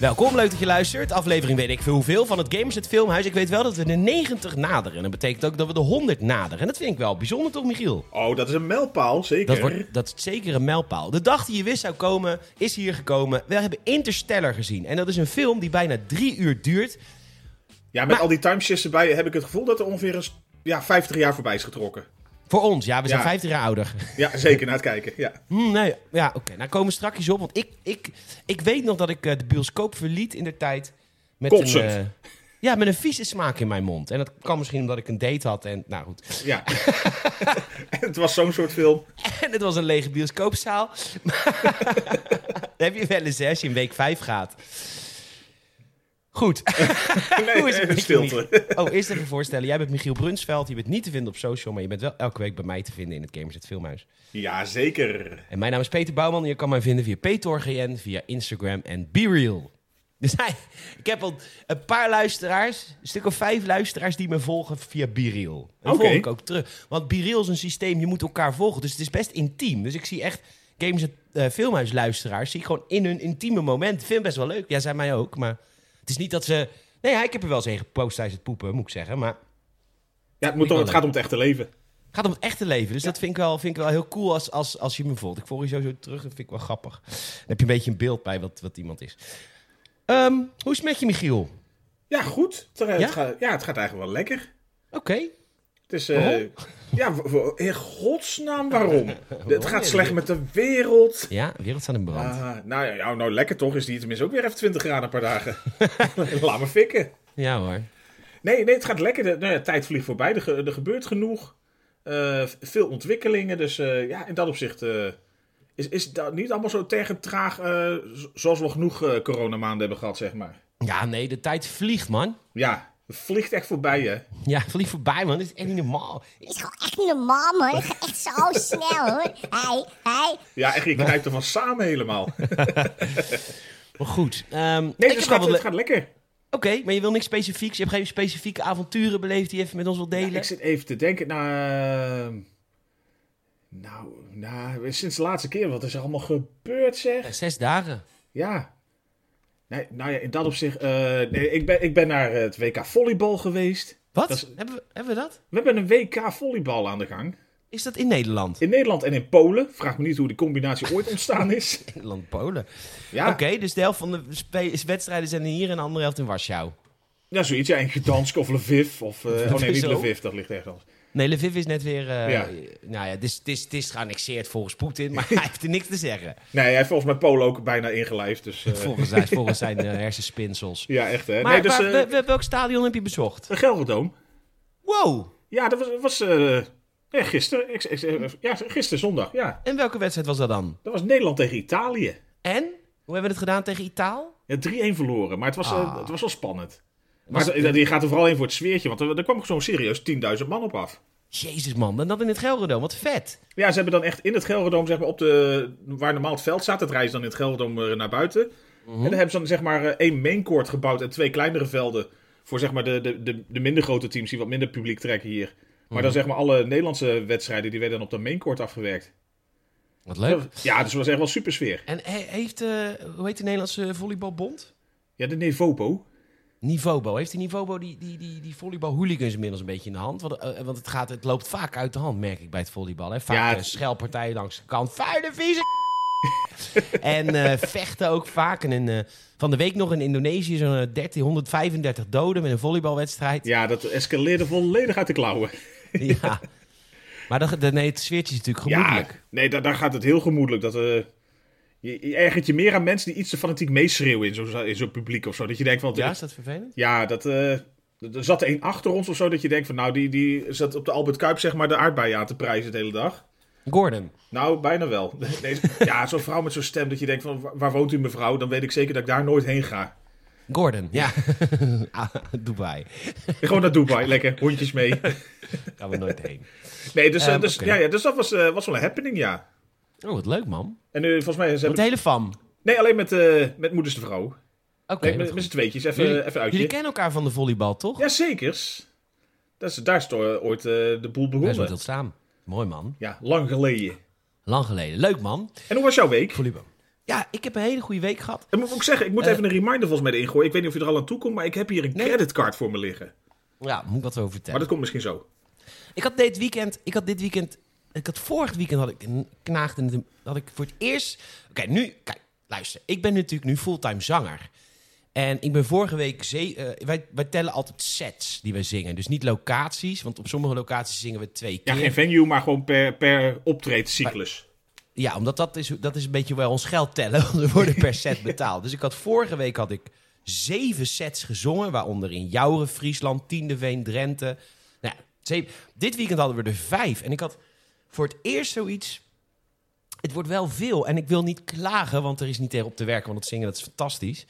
Welkom, leuk dat je luistert. Aflevering weet ik veel hoeveel van het Gamers het Filmhuis. Ik weet wel dat we de 90 naderen. En dat betekent ook dat we de 100 naderen. En dat vind ik wel bijzonder toch, Michiel? Oh, dat is een mijlpaal, zeker. Dat, wordt, dat is zeker een mijlpaal. De dag die je wist zou komen, is hier gekomen. We hebben Interstellar gezien. En dat is een film die bijna drie uur duurt. Ja, met al die timeshift erbij heb ik het gevoel dat er ongeveer een, ja, 50 jaar voorbij is getrokken. Voor ons, ja, we zijn Ja. 50 jaar ouder. Ja, zeker, na het kijken. Ja. Hm, nee, ja, oké. Nou komen we strakjes op. Want ik, ik, ik weet nog dat ik eh, de bioscoop verliet in de tijd. Met een, eh, ja, met een vieze smaak in mijn mond. En dat kwam misschien omdat ik een date had. En nou goed. ja. het was zo'n soort film. En het was een lege bioscoopzaal. Heb je wel eens, hè, als je in week 5 gaat. Goed. Nee, Hoe is het met je, stilte. Michiel? Oh, eerst even voorstellen. Jij bent Michiel Brunsveld. Je bent niet te vinden op social, maar je bent wel elke week bij mij te vinden in het Gamers het Filmhuis. Ja, zeker. En mijn naam is Peter Bouwman je kan mij vinden via PetorGN, via Instagram en BeReal. Dus hij, ik heb al een paar luisteraars, een stuk of vijf luisteraars die me volgen via BeReal. En Oké. volg ik ook terug. Want BeReal is een systeem, je moet elkaar volgen. Dus het is best intiem. Dus ik zie echt Gamers het eh, Filmhuis luisteraars, zie ik gewoon in hun intieme moment. Vind best wel leuk. Ja, zij mij ook, maar het is niet dat ze... Nee, ja, ik heb er wel eens een gepost tijdens het poepen, moet ik zeggen. Maar Ja, het, moet toch, het gaat om het echte leven. Het gaat om het echte leven. Dus dat vind ik wel, vind ik wel heel cool als, als, als je me volgt. Ik volg je sowieso terug. Dat vind ik wel grappig. Dan heb je een beetje een beeld bij wat, wat iemand is. Ehm, hoe is het met je, Michiel? Ja, goed. Het, het Ja? gaat, ja, het gaat eigenlijk wel lekker. Oké. Het is... ja, in godsnaam waarom? het gaat slecht met de wereld. Ja, de wereld staat in brand. Ah, nou, ja, nou, nou, lekker toch. Is die tenminste ook weer even 20 graden paar dagen. Laat me fikken. Ja hoor. Nee, nee, het gaat lekker. De, nou ja, tijd vliegt voorbij. Er, ge- er gebeurt genoeg. Eh, veel ontwikkelingen. Dus eh, ja, in dat opzicht eh, is, is dat niet allemaal zo tegen traag. zoals we genoeg coronamaanden hebben gehad, zeg maar. Ja, nee, de tijd vliegt, man. Ja, het vliegt echt voorbij, hè? Ja, vliegt voorbij, man. Dat is echt niet normaal. is gewoon echt niet normaal, man. Het gaat echt zo snel, hoor. Hey, hey. Ja, echt, je knijpt ervan samen helemaal. Maar goed. ehm, Nee, ik dus het gaat, het gaat lekker. Oké, maar je wil niks specifieks. Je hebt geen specifieke avonturen beleefd die je even met ons wilt Ja, delen? ik zit even te denken. Nou, eh, nou, nou, sinds de laatste keer, wat is er allemaal gebeurd, zeg? Zes dagen. Ja. Nee, nou ja, in dat opzicht. nee, ik, ben, ik ben naar het WK volleybal geweest. Wat? Is- Hebben, we, hebben we dat? We hebben een WK volleybal aan de gang. Is dat in Nederland? In Nederland en in Polen. Vraag me niet hoe die combinatie ooit ontstaan is. Nederland, Polen. Ja, Oké, dus de helft van de wedstrijden zijn hier en de andere helft in Warschau. ja zoiets. Ja, in Gdansk of Lviv. Of, eh, oh nee, niet? Lviv, dat ligt ergens. Nee, Lviv is net weer... eh, Ja. Nou ja, het is, het, is, het is geannexeerd volgens Poetin, maar hij heeft er niks te zeggen. Nee, hij heeft volgens mij Polen ook bijna ingelijfd. Dus, eh, Volgens zijn, volgens zijn eh, hersenspinsels. ja, echt hè. Maar nee, dus, waar- eh, we- we- welk stadion heb je bezocht? de Gelderdoom. Wow! Ja, dat was, was eh, ja, gisteren. Ik, ik, ja, gisteren zondag. Ja, En welke wedstrijd was dat dan? dat was Nederland tegen Italië. En? Hoe hebben we het gedaan tegen Itaal? Ja, 3-1 verloren, maar het was, eh, Ah. het was wel spannend. Maar die gaat er vooral in voor het sfeertje, want er, er kwam zo'n serieus 10.000 man op af. Jezus man, en dat in het Gelredome, wat vet. Ja, ze hebben dan echt in het Gelredome, zeg maar, op de, waar normaal het veld staat, dat rijden ze dan in het Gelredome eh, naar buiten. Mhm. En dan hebben ze dan zeg maar eh, één main court gebouwd en twee kleinere velden voor zeg maar de, de, de, de minder grote teams die wat minder publiek trekken hier. Maar Mhm. dan zeg maar alle Nederlandse wedstrijden, die werden dan op de main court afgewerkt. Wat leuk. Ja, dus het was echt wel super sfeer. En he- heeft, eh, hoe heet de Nederlandse volleybalbond? Ja, de Nevopo. Nivobo. Heeft die Nivobo die, die, die, die volleybal-hooligans inmiddels een beetje in de hand? Want, eh, want het, gaat, het loopt vaak uit de hand, merk ik bij het volleybal. Hè? Vaak Ja, eh, het- schelpartijen langs de kant. Vuile vieze En eh, vechten ook vaak. En in, van de week nog in Indonesië zo'n eh, 13, 135 doden met een volleybalwedstrijd. Ja, dat escaleerde volledig uit de klauwen. Ja. Maar dat, nee, het sfeertje is natuurlijk gemoedelijk. Ja, nee, daar, daar gaat het heel gemoedelijk. Dat, eh, je, je ergert je meer aan mensen die iets te fanatiek meeschreeuwen in zo'n in zo'n publiek of zo. Dat je denkt van... Ja, is dat vervelend? Ja, dat, eh, er zat er een achter ons of zo dat je denkt van... Nou, die, die zat op de Albert Kuip zeg maar de aardbeien aan te prijzen de hele dag. Gordon. Nou, bijna wel. Nee, ja, zo'n vrouw met zo'n stem dat je denkt van... Waar, woont u mevrouw? Dan weet ik zeker dat ik daar nooit heen ga. Gordon, ja. Ah, Dubai. Gewoon naar Dubai, lekker, hondjes mee. Gaan we nooit heen. Nee, dus, eh, Ehm, dus, ja, ja, dus dat was, eh, was wel een happening, ja. Oh, wat leuk, man. En nu, volgens mij... Ze Met hebben... de hele fam. Nee, alleen met, eh met moeders de vrouw. Oké. Nee, met, z'n tweetjes, even, jullie, even uitje. jullie kennen elkaar van de volleybal, toch? Ja, zekers. Dat is, daar is toch ooit eh, de boel begonnen. zijn tot staan. Mooi, man. Ja, lang geleden. Lang geleden. Leuk, man. En hoe was jouw week? Volleybal. Ja, ik heb een hele goede week gehad. Ik moet ook zeggen, ik moet Eh. even een reminder volgens mij erin gooien. Ik weet niet of je er al aan toe komt, maar ik heb hier een Nee. creditcard voor me liggen. Ja, moet ik wat over Maar vertellen. dat komt misschien zo. Ik had dit weekend, ik had dit weekend, ik had vorig weekend had ik een knaagd en het- had ik voor het eerst. Oké, nu, kijk, luister, ik ben natuurlijk nu fulltime zanger. En ik ben vorige week, ze- eh, wij, wij tellen altijd sets die wij zingen. Dus niet locaties, want op sommige locaties zingen we twee Ja, keer. geen venue, maar gewoon per, per optreedcyclus. Ja, omdat dat is, dat is een beetje wel ons geld tellen. Want we worden per set betaald. Dus ik had vorige week had ik zeven sets gezongen. Waaronder in Jouren, Friesland, Tiendeveen, Drenthe. Nou, ja, zeven. Dit weekend hadden we er vijf. En ik had voor het eerst zoiets... Het wordt wel veel. En ik wil niet klagen, want er is niet tegen op te werken. Want het zingen, dat is fantastisch.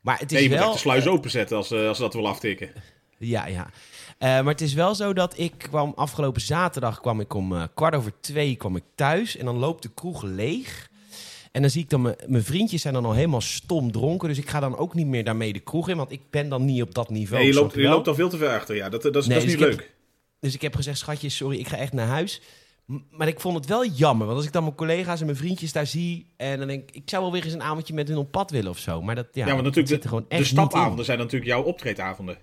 Maar het is Nee, je moet wel... echt de sluis openzetten als, eh, als ze dat wil aftikken. Ja, ja. Eh, maar het is wel zo dat ik kwam afgelopen zaterdag kwam ik om eh, kwart over twee kwam ik thuis en dan loopt de kroeg leeg. En dan zie ik dan mijn- vriendjes zijn dan al helemaal stom dronken, dus ik ga dan ook niet meer daarmee de kroeg in, want ik ben dan niet op dat niveau. Nee, je loopt, je loopt al veel te ver achter. Ja, dat, dat, is- Nee, dat is dus niet heb- leuk. Dus ik heb gezegd, schatje, sorry, ik ga echt naar huis. Maar ik vond het wel jammer, want als ik dan mijn collega's en mijn vriendjes daar zie en dan denk ik, ik zou wel weer eens een avondje met hun op pad willen of zo. Maar dat, ja, Ja, want natuurlijk, de, gewoon de stapavonden zijn natuurlijk jouw optreedavonden.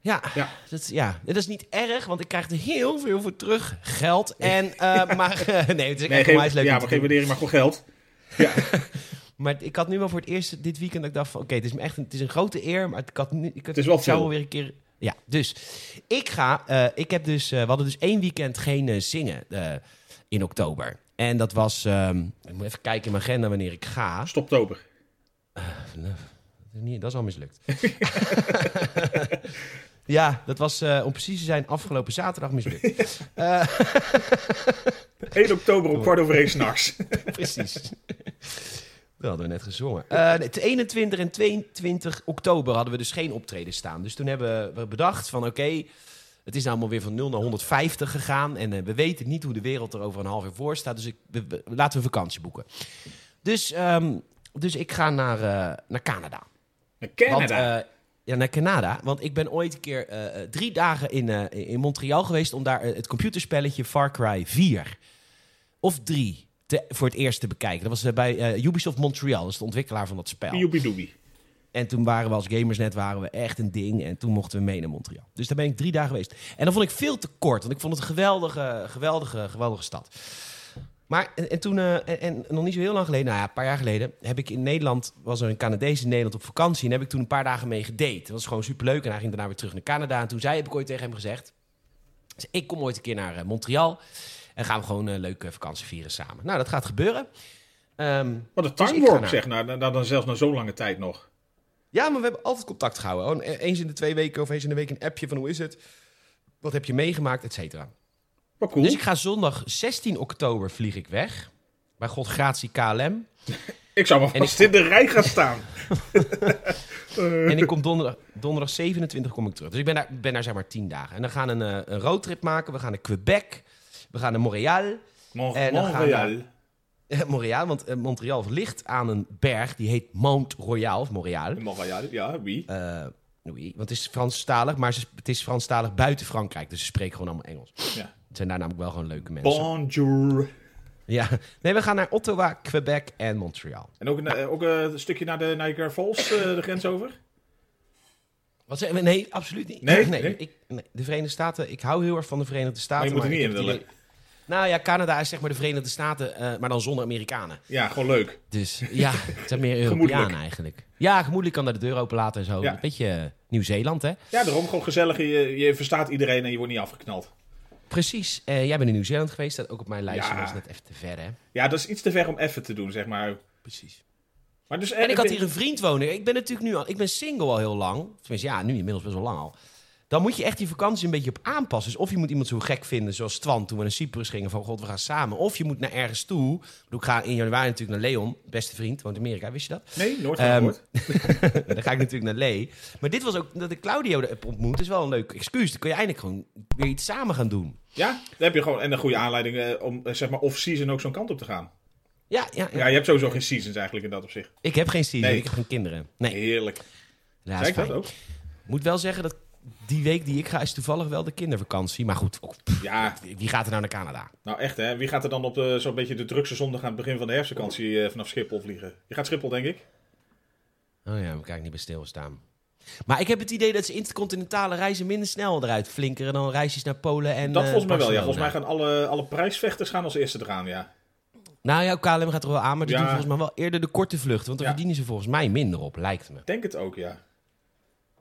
Ja, Ja. Dat, ja, dat is niet erg, want ik krijg er heel veel voor terug. Geld. En, eh, maar eh, nee, het is Nee, echt onwijs leuk. ja, maar geen waardering, maar gewoon geld. Ja, Maar ik had nu wel voor het eerst dit weekend dat ik dacht van... Oké, het is me echt een, het is een grote eer, maar ik had nu... Ik, Het is wel ik zou wel weer een keer... Ja, dus ik ga... eh, ik heb dus... eh, we hadden dus één weekend geen eh, zingen in oktober. En dat was... ehm, ik moet even kijken in mijn agenda wanneer ik ga. stoptober. Dat is, niet, dat is al mislukt. ja, dat was om precies te zijn afgelopen zaterdag mislukt. Eh, 1 oktober om kwart over één s'nachts. Precies. Dat hadden we net gezongen. Eh, nee, 21 en 22 oktober hadden we dus geen optreden staan. Dus toen hebben we bedacht van oké, het is nou allemaal weer van 0 naar 150 gegaan. En eh, we weten niet hoe de wereld er over een half jaar voor staat. Dus ik, we- we- laten we vakantie boeken. Dus, ehm, dus ik ga naar, eh, naar Canada. Naar Canada. eh, ja, naar Canada. Want ik ben ooit een keer eh, eh, drie dagen in, eh, in Montreal geweest om daar eh, het computerspelletje Far Cry 4 of 3 te, voor het eerst te bekijken. Dat was eh, bij eh, Ubisoft Montreal, dat is de ontwikkelaar van dat spel. Joepie-doepie. En toen waren we als Gamersnet waren we echt een ding. En toen mochten we mee naar Montreal. Dus daar ben ik drie dagen geweest. En dat vond ik veel te kort. Want ik vond het een geweldige, geweldige, geweldige stad. Maar en, en toen, eh, en, en nog niet zo heel lang geleden, nou ja, een paar jaar geleden, heb ik in Nederland, was er een Canadees in Nederland op vakantie. En heb ik toen een paar dagen mee gedate. Dat was gewoon superleuk. En hij ging daarna weer terug naar Canada. En toen zei, heb ik ooit tegen hem gezegd, dus ik kom ooit een keer naar Montreal. En gaan we gewoon een leuke vakantie vieren samen. Nou, dat gaat gebeuren. Ehm, Wat een Dus zeg. Nou, nou, dan zelfs na zo'n lange tijd nog. Ja, maar we hebben altijd contact gehouden. E- eens in de twee weken of eens in de week een appje van hoe is het? Wat heb je meegemaakt, et cetera. Wat cool. Dus ik ga zondag 16 oktober vlieg ik weg. Bij God Gratie KLM. Ik zou maar En vast in de rij gaan staan. En ik kom donderdag, donderdag 27 kom ik terug. Dus ik ben daar, ben daar zeg maar 10 dagen. En dan gaan we een, eh, een roadtrip maken. We gaan naar Quebec. We gaan naar Montreal. Mon- En dan gaan Montreal. we- Montreal, want eh, Montreal ligt aan een berg. Die heet Mount Royal of Montreal. Montreal, ja, wie? Eh, oui, want het is Franstalig, maar het is Franstalig buiten Frankrijk. Dus ze spreken gewoon allemaal Engels. Ja. Het zijn daar namelijk wel gewoon leuke mensen. Bonjour. Ja, nee, we gaan naar Ottawa, Quebec en Montreal. En ook, een- eh, ook een stukje naar de Niagara Falls, de grens over? Wat we? Nee, absoluut niet. Nee? nee, Nee? Ik, nee, de Verenigde Staten, ik hou heel erg van de Verenigde Staten. Maar je moet er niet in willen. idee- Nou ja, Canada is zeg maar de Verenigde Staten, eh, maar dan zonder Amerikanen. Ja, gewoon leuk. Dus ja, het zijn meer. Europeanen eigenlijk. Ja, gemoedelijk kan daar de deur open laten en zo. Ja. Een beetje eh, Nieuw-Zeeland, hè? Ja, daarom gewoon gezellig. Je, je verstaat iedereen en je wordt niet afgeknald. Precies. Eh, jij bent in Nieuw-Zeeland geweest, dat ook op mijn lijstje, Ja. dat is net even te ver, hè? Ja, dat is iets te ver om even te doen, zeg maar. Precies. Maar dus, En ik had hier een vriend wonen. Ik ben natuurlijk nu al, ik ben single al heel lang. Tenminste, ja, nu inmiddels best wel lang al. Dan moet je echt die vakantie een beetje op aanpassen. Dus of je moet iemand zo gek vinden, zoals Twan toen we naar Cyprus gingen. Van god, we gaan samen. Of je moet naar ergens toe. Ik ga in januari natuurlijk naar Leon, beste vriend, woont in Amerika. Wist je dat? Nee, nooit Ehm, gehoord. dan ga ik natuurlijk naar Lee. Maar dit was ook dat ik Claudio heb ontmoet. is wel een leuk excuus. Dan kun je eindelijk gewoon weer iets samen gaan doen. Ja, dan heb je gewoon en een goede aanleiding eh, om eh, zeg maar off-season ook zo'n kant op te gaan. Ja, ja, ja. Ja, je hebt sowieso geen seasons eigenlijk in dat opzicht. Ik heb geen season, Nee. ik heb geen kinderen. Nee. Heerlijk. Ja, Zeg ik dat fijn. ook? moet wel zeggen dat die week die ik ga is toevallig wel de kindervakantie. Maar goed, ook, pff, Ja, wie gaat er nou naar Canada? nou echt hè. Wie gaat er dan op de, zo'n beetje de drukste zondag aan het begin van de herfstvakantie eh, vanaf Schiphol vliegen? Je gaat Schiphol, denk ik. Oh ja, we kijken niet bij stilstaan. Maar ik heb het idee dat ze intercontinentale reizen minder snel eruit flinkeren dan reisjes naar Polen en Dat eh, volgens mij wel, ja. Volgens mij gaan alle, alle prijsvechters gaan als eerste eraan, ja. Nou ja, KLM gaat er wel aan, maar die Ja. doen volgens mij wel eerder de korte vluchten. Want daar Ja. verdienen ze volgens mij minder op, lijkt me. Denk het ook, ja.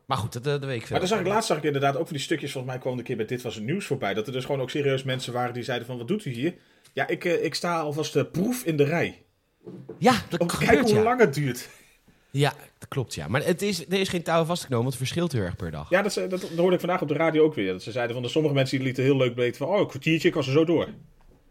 Maar goed, dat, dat weet ik veel. Maar dan zag ik laatst zag ik inderdaad ook van die stukjes, volgens mij kwam een keer bij Dit Was Het Nieuws voorbij, dat er dus gewoon ook serieus mensen waren die zeiden van, wat doet u hier? Ja, ik, eh, ik sta alvast de proef in de rij. Ja, dat Om gebeurt, kijken hoe ja. lang het duurt. Ja, dat klopt, ja. Maar het is, er is geen touw vastgenomen, want het verschilt heel erg per dag. Ja, dat, dat, dat hoorde ik vandaag op de radio ook weer. Dat ze zeiden van, de sommige mensen die lieten heel leuk weten van, oh, een kwartiertje, ik was er zo door.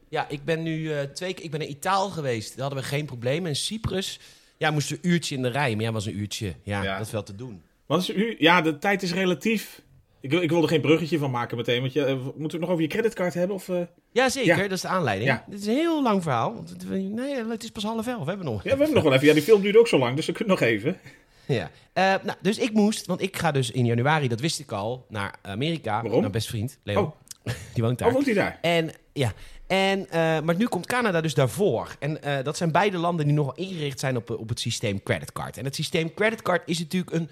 Ja, ik ben nu eh, twee keer... Ik ben in Italië geweest, daar hadden we geen probleem. En Cyprus, ja, moesten een uurtje in de rij. Maar ja, was een uurtje. Ja, Ja. dat is wel te doen. Wat is u? Ja, de tijd is relatief. Ik, wil- ik wilde geen bruggetje van maken meteen, want je, eh, moeten we het nog over je creditcard hebben? Of, eh? Ja, zeker. Ja. Dat is de aanleiding. Ja. Dit is een heel lang verhaal. want het- Nee, het is pas half elf. We hebben nog. Ja, we hebben nog wel even. Ja, die film duurde ook zo lang, dus we kunnen nog even. Ja. Eh, nou, dus ik moest, want ik ga dus in januari, dat wist ik al, naar Amerika. Waarom? Naar best vriend, Leo. Oh. Die woont daar. Oh, woont hij daar? En ja, en, maar nu komt Canada dus daarvoor. En dat zijn beide landen die nogal ingericht zijn op, op het systeem creditcard. En het systeem creditcard is natuurlijk een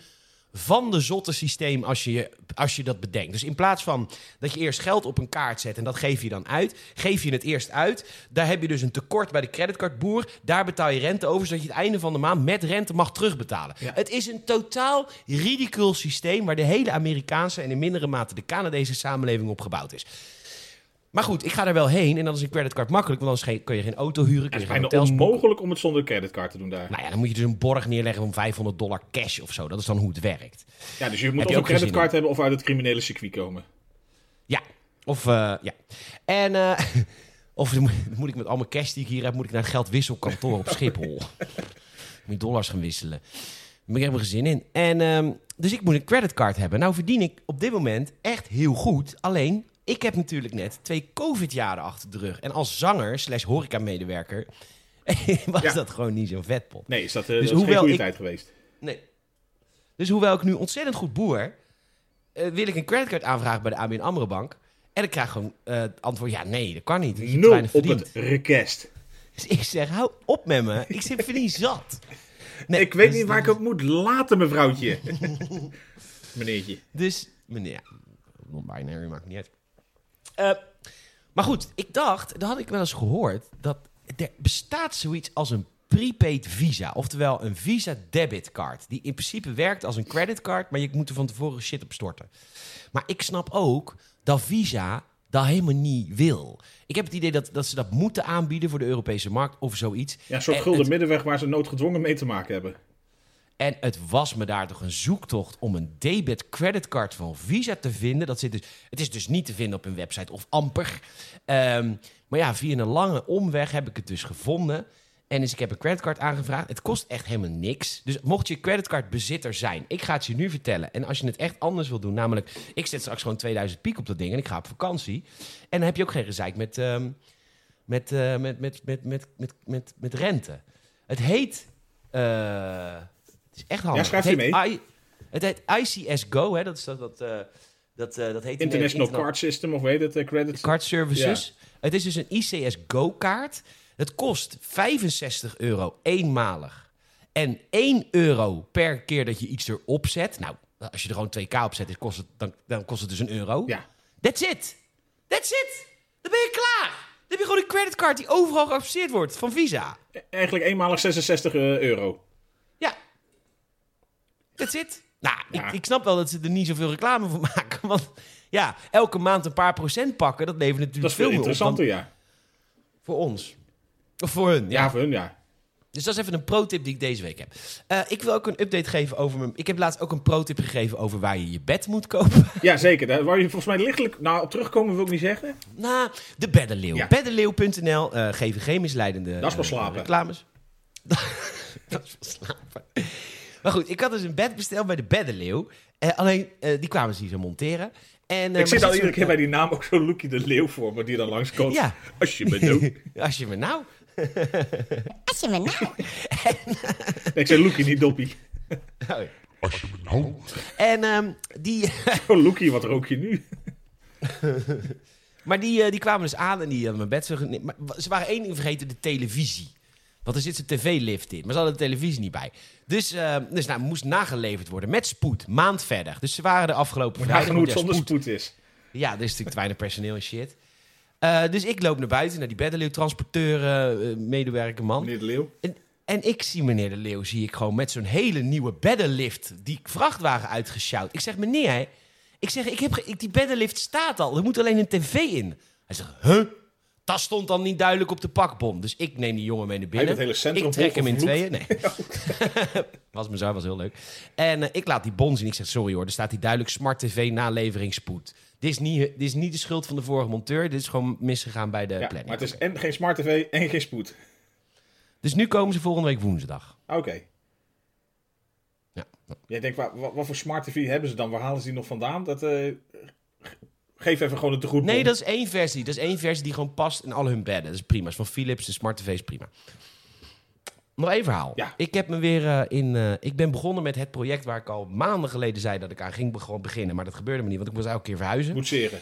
van de zotte systeem als je, als je dat bedenkt. Dus in plaats van dat je eerst geld op een kaart zet en dat geef je dan uit, geef je het eerst uit. Daar heb je dus een tekort bij de creditcardboer. Daar betaal je rente over, zodat je het einde van de maand met rente mag terugbetalen. Ja. Het is een totaal ridicul systeem waar de hele Amerikaanse en in mindere mate de Canadese samenleving op gebouwd is. Maar goed, ik ga er wel heen en dan is een creditcard makkelijk, want anders kun je geen auto huren, Het kun is je geen bijna hotels boeken. onmogelijk om het zonder creditcard te doen daar. Nou ja, dan moet je dus een borg neerleggen van 500 dollar cash of zo. Dat is dan hoe het werkt. Ja, dus je moet Heb of een creditcard hebben of uit het criminele circuit komen. Ja, of eh, ja. En eh, of moet, ik met al mijn cash die ik hier heb, moet ik naar een geldwisselkantoor op Schiphol. moet dollars gaan wisselen. Daar heb ik helemaal geen zin in. En, ehm, dus ik moet een creditcard hebben. Nou verdien ik op dit moment echt heel goed. Alleen, ik heb natuurlijk net twee COVID-jaren achter de rug. En als zanger slash horeca-medewerker was Ja. dat gewoon niet zo vet, pot. Nee, is dat, eh Dus dat is geen hoewel goede ik- tijd geweest. Nee. Dus hoewel ik nu ontzettend goed boer, eh, wil ik een creditcard aanvragen bij de ABN AMRO Bank. En ik krijg gewoon eh, het antwoord, ja nee, dat kan niet. Nul op verdiend. het request. Dus ik zeg, hou op met me. Ik zit verdien zat. Nee, ik weet dus- niet waar ik het moet laten, mevrouwtje. Meneertje. Dus, meneer, non-binary maakt niet uit. Eh, maar goed, ik dacht, dat had ik wel eens gehoord, dat er bestaat zoiets als een prepaid visa. Oftewel een visa debitcard. Die in principe werkt als een creditcard, maar je moet er van tevoren shit op storten. Maar ik snap ook dat visa dat helemaal niet wil. Ik heb het idee dat, dat ze dat moeten aanbieden voor de Europese markt of zoiets. Ja, een soort En gulden het- middenweg waar ze noodgedwongen mee te maken hebben. En het was me daar toch een zoektocht om een debit creditcard van Visa te vinden. Dat zit dus, het is dus niet te vinden op een website of amper. Ehm, maar ja, via een lange omweg heb ik het dus gevonden. En dus ik heb een creditcard aangevraagd. Het kost echt helemaal niks. Dus mocht je creditcardbezitter zijn, ik ga het je nu vertellen. En als je het echt anders wil doen, namelijk ik zet straks gewoon 2000 piek op dat ding en ik ga op vakantie. En dan heb je ook geen gezeik met, ehm, met, eh, met, met, met, met, met, met, met rente. Het heet... eh, is echt handig. Ja, schrijf je mee. I- het heet ICS Go, hè? Dat, is dat, dat, eh, dat, eh, dat heet die International Interna- Card System, of weet het, eh, credit. Card Services. Het is dus een ICS Go-kaart. Het kost 65 euro eenmalig. En 1 euro per keer dat je iets erop zet. Nou, als je er gewoon 2k op zet, kost het, dan, dan kost het dus een euro. Ja. That's it. That's it. Dan ben je klaar. Dan heb je gewoon een creditcard die overal geaccepteerd wordt van Visa. Eigenlijk eenmalig 66 eh, euro. Ja. That's it. Nou, Ja. ik, ik snap wel dat ze er niet zoveel reclame voor maken. Want ja, elke maand een paar procent pakken, dat levert natuurlijk Dat is veel op interessanter, ja. voor ons. Of voor hun, ja. Ja, voor hun, ja. Dus dat is even een pro-tip die ik deze week heb. Eh, ik wil ook een update geven over mijn... Ik heb laatst ook een pro-tip gegeven over waar je je bed moet kopen. Ja, zeker. Daar waar je volgens mij lichtelijk... Nou, op terugkomen wil ik niet zeggen. Nou, de Beddenleeuw. Ja. Beddenleeuw.nl eh, geven geen misleidende Dat is wel eh, slapen. reclames. dat is wel slapen. Maar goed, ik had dus een bed besteld bij de Beddenleeuw. Eh, alleen, eh, die kwamen ze hier zo monteren. En, eh, maar ik zit al iedere keek bij die naam ook zo'n Loekie de Leeuw voor me, die dan langskomt. Ja. Als je me doet. Als je me nou... Als je me nou... Nee, ik zei Loekie, niet Doppie. Oh, Als je me nou... En ehm, die, Oh, Loekie, wat rook je nu? maar die, die kwamen dus aan en die hadden mijn bed zo maar Ze waren één ding vergeten, de televisie. Want er zit zo'n tv-lift in, maar ze hadden de televisie niet bij. Dus, eh, dus nou, moest nageleverd worden met spoed, maand verder. Dus ze waren de afgelopen vrijdag... genoeg ja, zonder spoed. is. Ja, er is natuurlijk te weinig personeel en shit. Eh, dus ik loop naar buiten, naar die beddenleeuw-transporteur, eh, medewerker man. Meneer de Leeuw. En, en ik zie meneer De Leeuw, zie ik gewoon met zo'n hele nieuwe beddenlift die vrachtwagen uitgesjouwd. Ik zeg, meneer, ik zeg, ik heb, ik, die beddenlift staat al, er moet alleen een tv in. Hij zegt, huh? Dat stond dan niet duidelijk op de pakbom. Dus ik neem die jongen mee naar Hij binnen. heeft het hele ik trek hem in tweeën. Nee. was me zo, was heel leuk. En eh, ik laat die bon zien. Ik zeg, sorry hoor, er staat hier duidelijk Smart TV naleveringsspoed. Dit is, niet, dit is niet de schuld van de vorige monteur. Dit is gewoon misgegaan bij de Ja, planning. maar het is en geen smart tv en geen spoed. Dus nu komen ze volgende week woensdag. Oké. Ja. Jij denkt, wat, wat, voor smart tv hebben ze dan? Waar halen ze die nog vandaan? Dat, eh, geef even gewoon een tegoed. Nee, dat is één versie. Dat is één versie die gewoon past in al hun bedden. Dat is prima. Dat is van Philips, de Smart TV is prima. Nog één verhaal. Ja. Ik, heb me weer, eh, in, eh, ik ben begonnen met het project waar ik al maanden geleden zei dat ik aan ging gewoon beginnen. Maar dat gebeurde me niet, want ik moest elke keer verhuizen. Boetseren.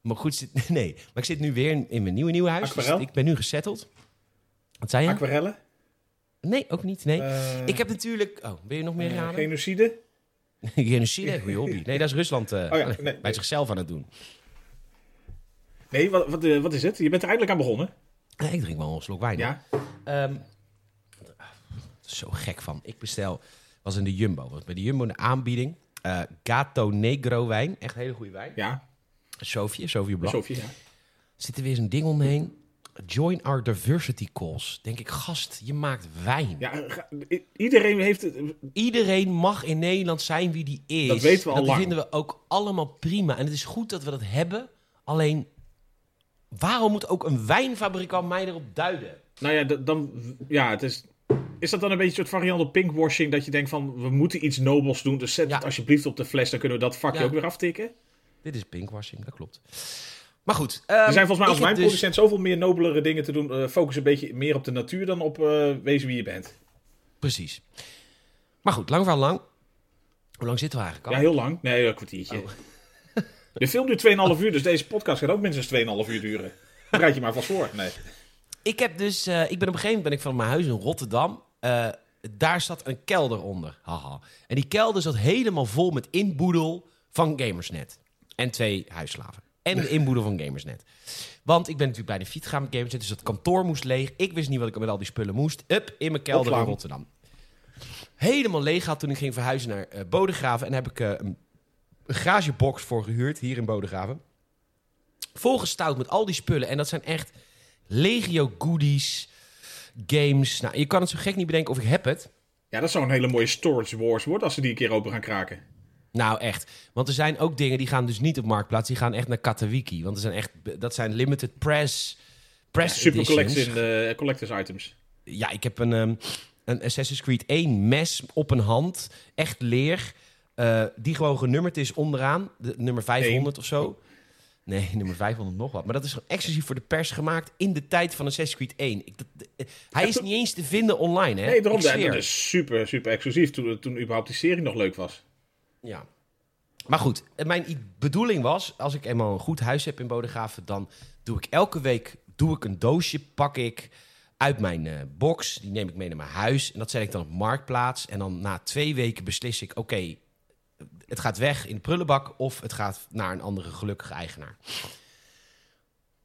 Maar goed, zit, nee. Maar ik zit nu weer in, in mijn nieuwe, nieuwe huis. Dus ik ben nu gesetteld. Wat zei je? Aquarellen. nee, ook niet. Nee. Eh, ik heb natuurlijk... Oh, wil je nog meer raden? genocide. Genocide, goede hobby. Nee, dat is Rusland eh, Oh ja, nee, bij zichzelf aan het doen. Nee, wat, wat, eh, wat is het? Je bent er eindelijk aan begonnen. Nee, ik drink wel een slok wijn. Ja. Ehm, zo gek van. Ik bestel, was in de Jumbo. Was bij de Jumbo een aanbieding. eh, Gato Negro wijn. Echt hele goede wijn. Ja. Sofie, Sofie Blad. Sofie, ja. Zit er weer zo'n ding omheen. Join our diversity calls. Denk ik, gast, je maakt wijn. Ja, iedereen heeft het. Iedereen mag in Nederland zijn wie die is. Dat weten we al Dat lang. vinden we ook allemaal prima. En het is goed dat we dat hebben. Alleen, waarom moet ook een wijnfabrikant mij erop duiden? Nou ja, dan. Ja, het is. Is dat dan een beetje een soort variant op pinkwashing? Dat je denkt van, we moeten iets nobels doen, dus zet Ja. het alsjeblieft op de fles. Dan kunnen we dat vakje Ja. ook weer aftikken. Dit is pinkwashing, dat klopt. Maar goed. Er zijn volgens mij als heb dus- wijnproducent zoveel meer nobelere dingen te doen. Eh, focus een beetje meer op de natuur dan op eh, wezen wie je bent. Precies. Maar goed, lang verhaal lang. Hoe lang zitten we eigenlijk Ja, al? heel lang. Nee, een kwartiertje. Oh. De film duurt 2,5 uur, dus deze podcast gaat ook minstens 2,5 uur duren. Bereid je maar vast voor. Nee. Ik heb dus, eh, ik ben op een gegeven moment ben ik van mijn huis in Rotterdam. daar zat een kelder onder. Haha. En die kelder zat helemaal vol met inboedel van Gamersnet. En twee huisslaven. En de inboedel van Gamersnet. Want ik ben natuurlijk bij de fiets gegaan met Gamersnet. Dus dat kantoor moest leeg. Ik wist niet wat ik met al die spullen moest. Up, in mijn kelder in Rotterdam. Helemaal leeg gehad toen ik ging verhuizen naar eh Bodegraven. En daar heb ik eh, een een garagebox voor gehuurd, hier in Bodegraven. Volgestouwd met al die spullen. En dat zijn echt legio goodies, games. Nou, je kan het zo gek niet bedenken of ik heb het. Ja, dat zou een hele mooie storage wars worden als ze die een keer open gaan kraken. Nou, echt. Want er zijn ook dingen die gaan dus niet op Marktplaats. Die gaan echt naar Katawiki. Want er zijn echt, dat zijn limited press, press Super editions. collectors, in, collectors items. Ja, ik heb een, ehm, een Assassin's Creed 1 mes op een hand. Echt leer. eh, die gewoon genummerd is onderaan. De, nummer 500 of zo. Nee, nummer 500 nog wat. Maar dat is exclusief voor de pers gemaakt in de tijd van Assassin's Creed 1. Ik, dat- eh, hij Ja, is niet eens te vinden online, hè? Nee, daarom. Dat is super, super exclusief toen, toen überhaupt die serie nog leuk was. Ja. Maar goed, eh, mijn bedoeling was, als ik eenmaal een goed huis heb in Bodegraven, dan doe ik elke week doe ik een doosje, pak ik uit mijn eh, box, die neem ik mee naar mijn huis en dat zet ik dan op Marktplaats. En dan na twee weken beslis ik, oké, het gaat weg in de prullenbak of het gaat naar een andere gelukkige eigenaar.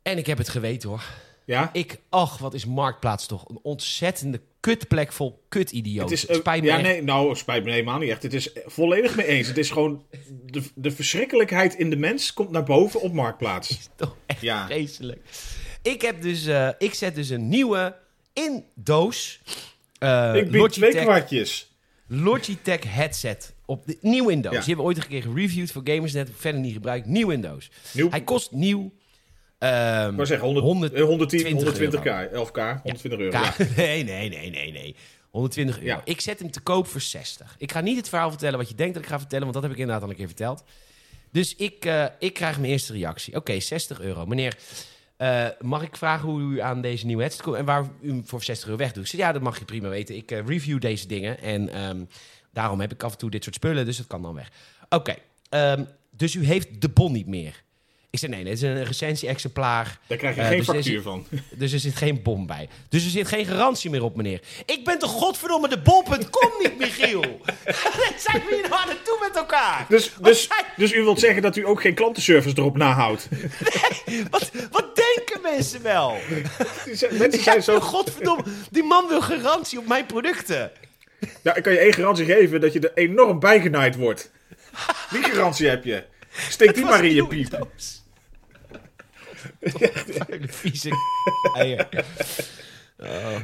En ik heb het geweten hoor. Ja? Ik, ach, wat is Marktplaats toch een ontzettende kutplek vol kutidioten. Het is, Het eh, spijt me ja, echt. nee, nou, spijt me helemaal niet echt. Het is volledig mee eens. Het is gewoon, de, de verschrikkelijkheid in de mens komt naar boven op Marktplaats. toch echt Ja. vreselijk. Ik, heb dus, eh, ik zet dus een nieuwe in doos. eh, Ik bied twee Logitech, kwartjes. Logitech headset. Op de, nieuw in doos. Ja. Die hebben we ooit een keer gereviewd voor Gamersnet. Verder niet gebruikt. Nieuw in doos. Nieuw. Hij kost nieuw. Ehm, Ik wou zeggen, 100, 100 eh, 110, 120 120k, 11k, 120 euro. Ja. Nee, nee, nee, nee, nee. 120 euro. Ja. Ik zet hem te koop voor 60. Ik ga niet het verhaal vertellen wat je denkt dat ik ga vertellen, want dat heb ik inderdaad al een keer verteld. Dus ik, eh, ik krijg mijn eerste reactie. Oké, 60 euro. Meneer, eh, mag ik vragen hoe u aan deze nieuwe headset komt en waar u hem voor 60 euro wegdoet? Ik ja, dat mag je prima weten. Ik eh, review deze dingen en ehm, Daarom heb ik af en toe dit soort spullen, dus dat kan dan weg. Oké, ehm, dus u heeft de bon niet meer. Ik zei, nee, dit is een recensie-exemplaar. Daar krijg je Eh, geen dus factuur zit- van. Dus er zit geen bom bij. Dus er zit geen garantie meer op, meneer. Ik ben toch godverdomme de bol.com niet, Michiel? Zijn we hier nou aan het doen met elkaar? Dus, dus, zijn- dus u wilt zeggen dat u ook geen klantenservice erop nahoudt? Wat, wat denken mensen wel? Mensen zijn zo... Godverdomme, die man wil garantie op mijn producten. Ja, ik kan je één garantie geven dat je er enorm bijgenaaid wordt. Die garantie heb je. Steek die maar in je piep. Vuile, vieze eier.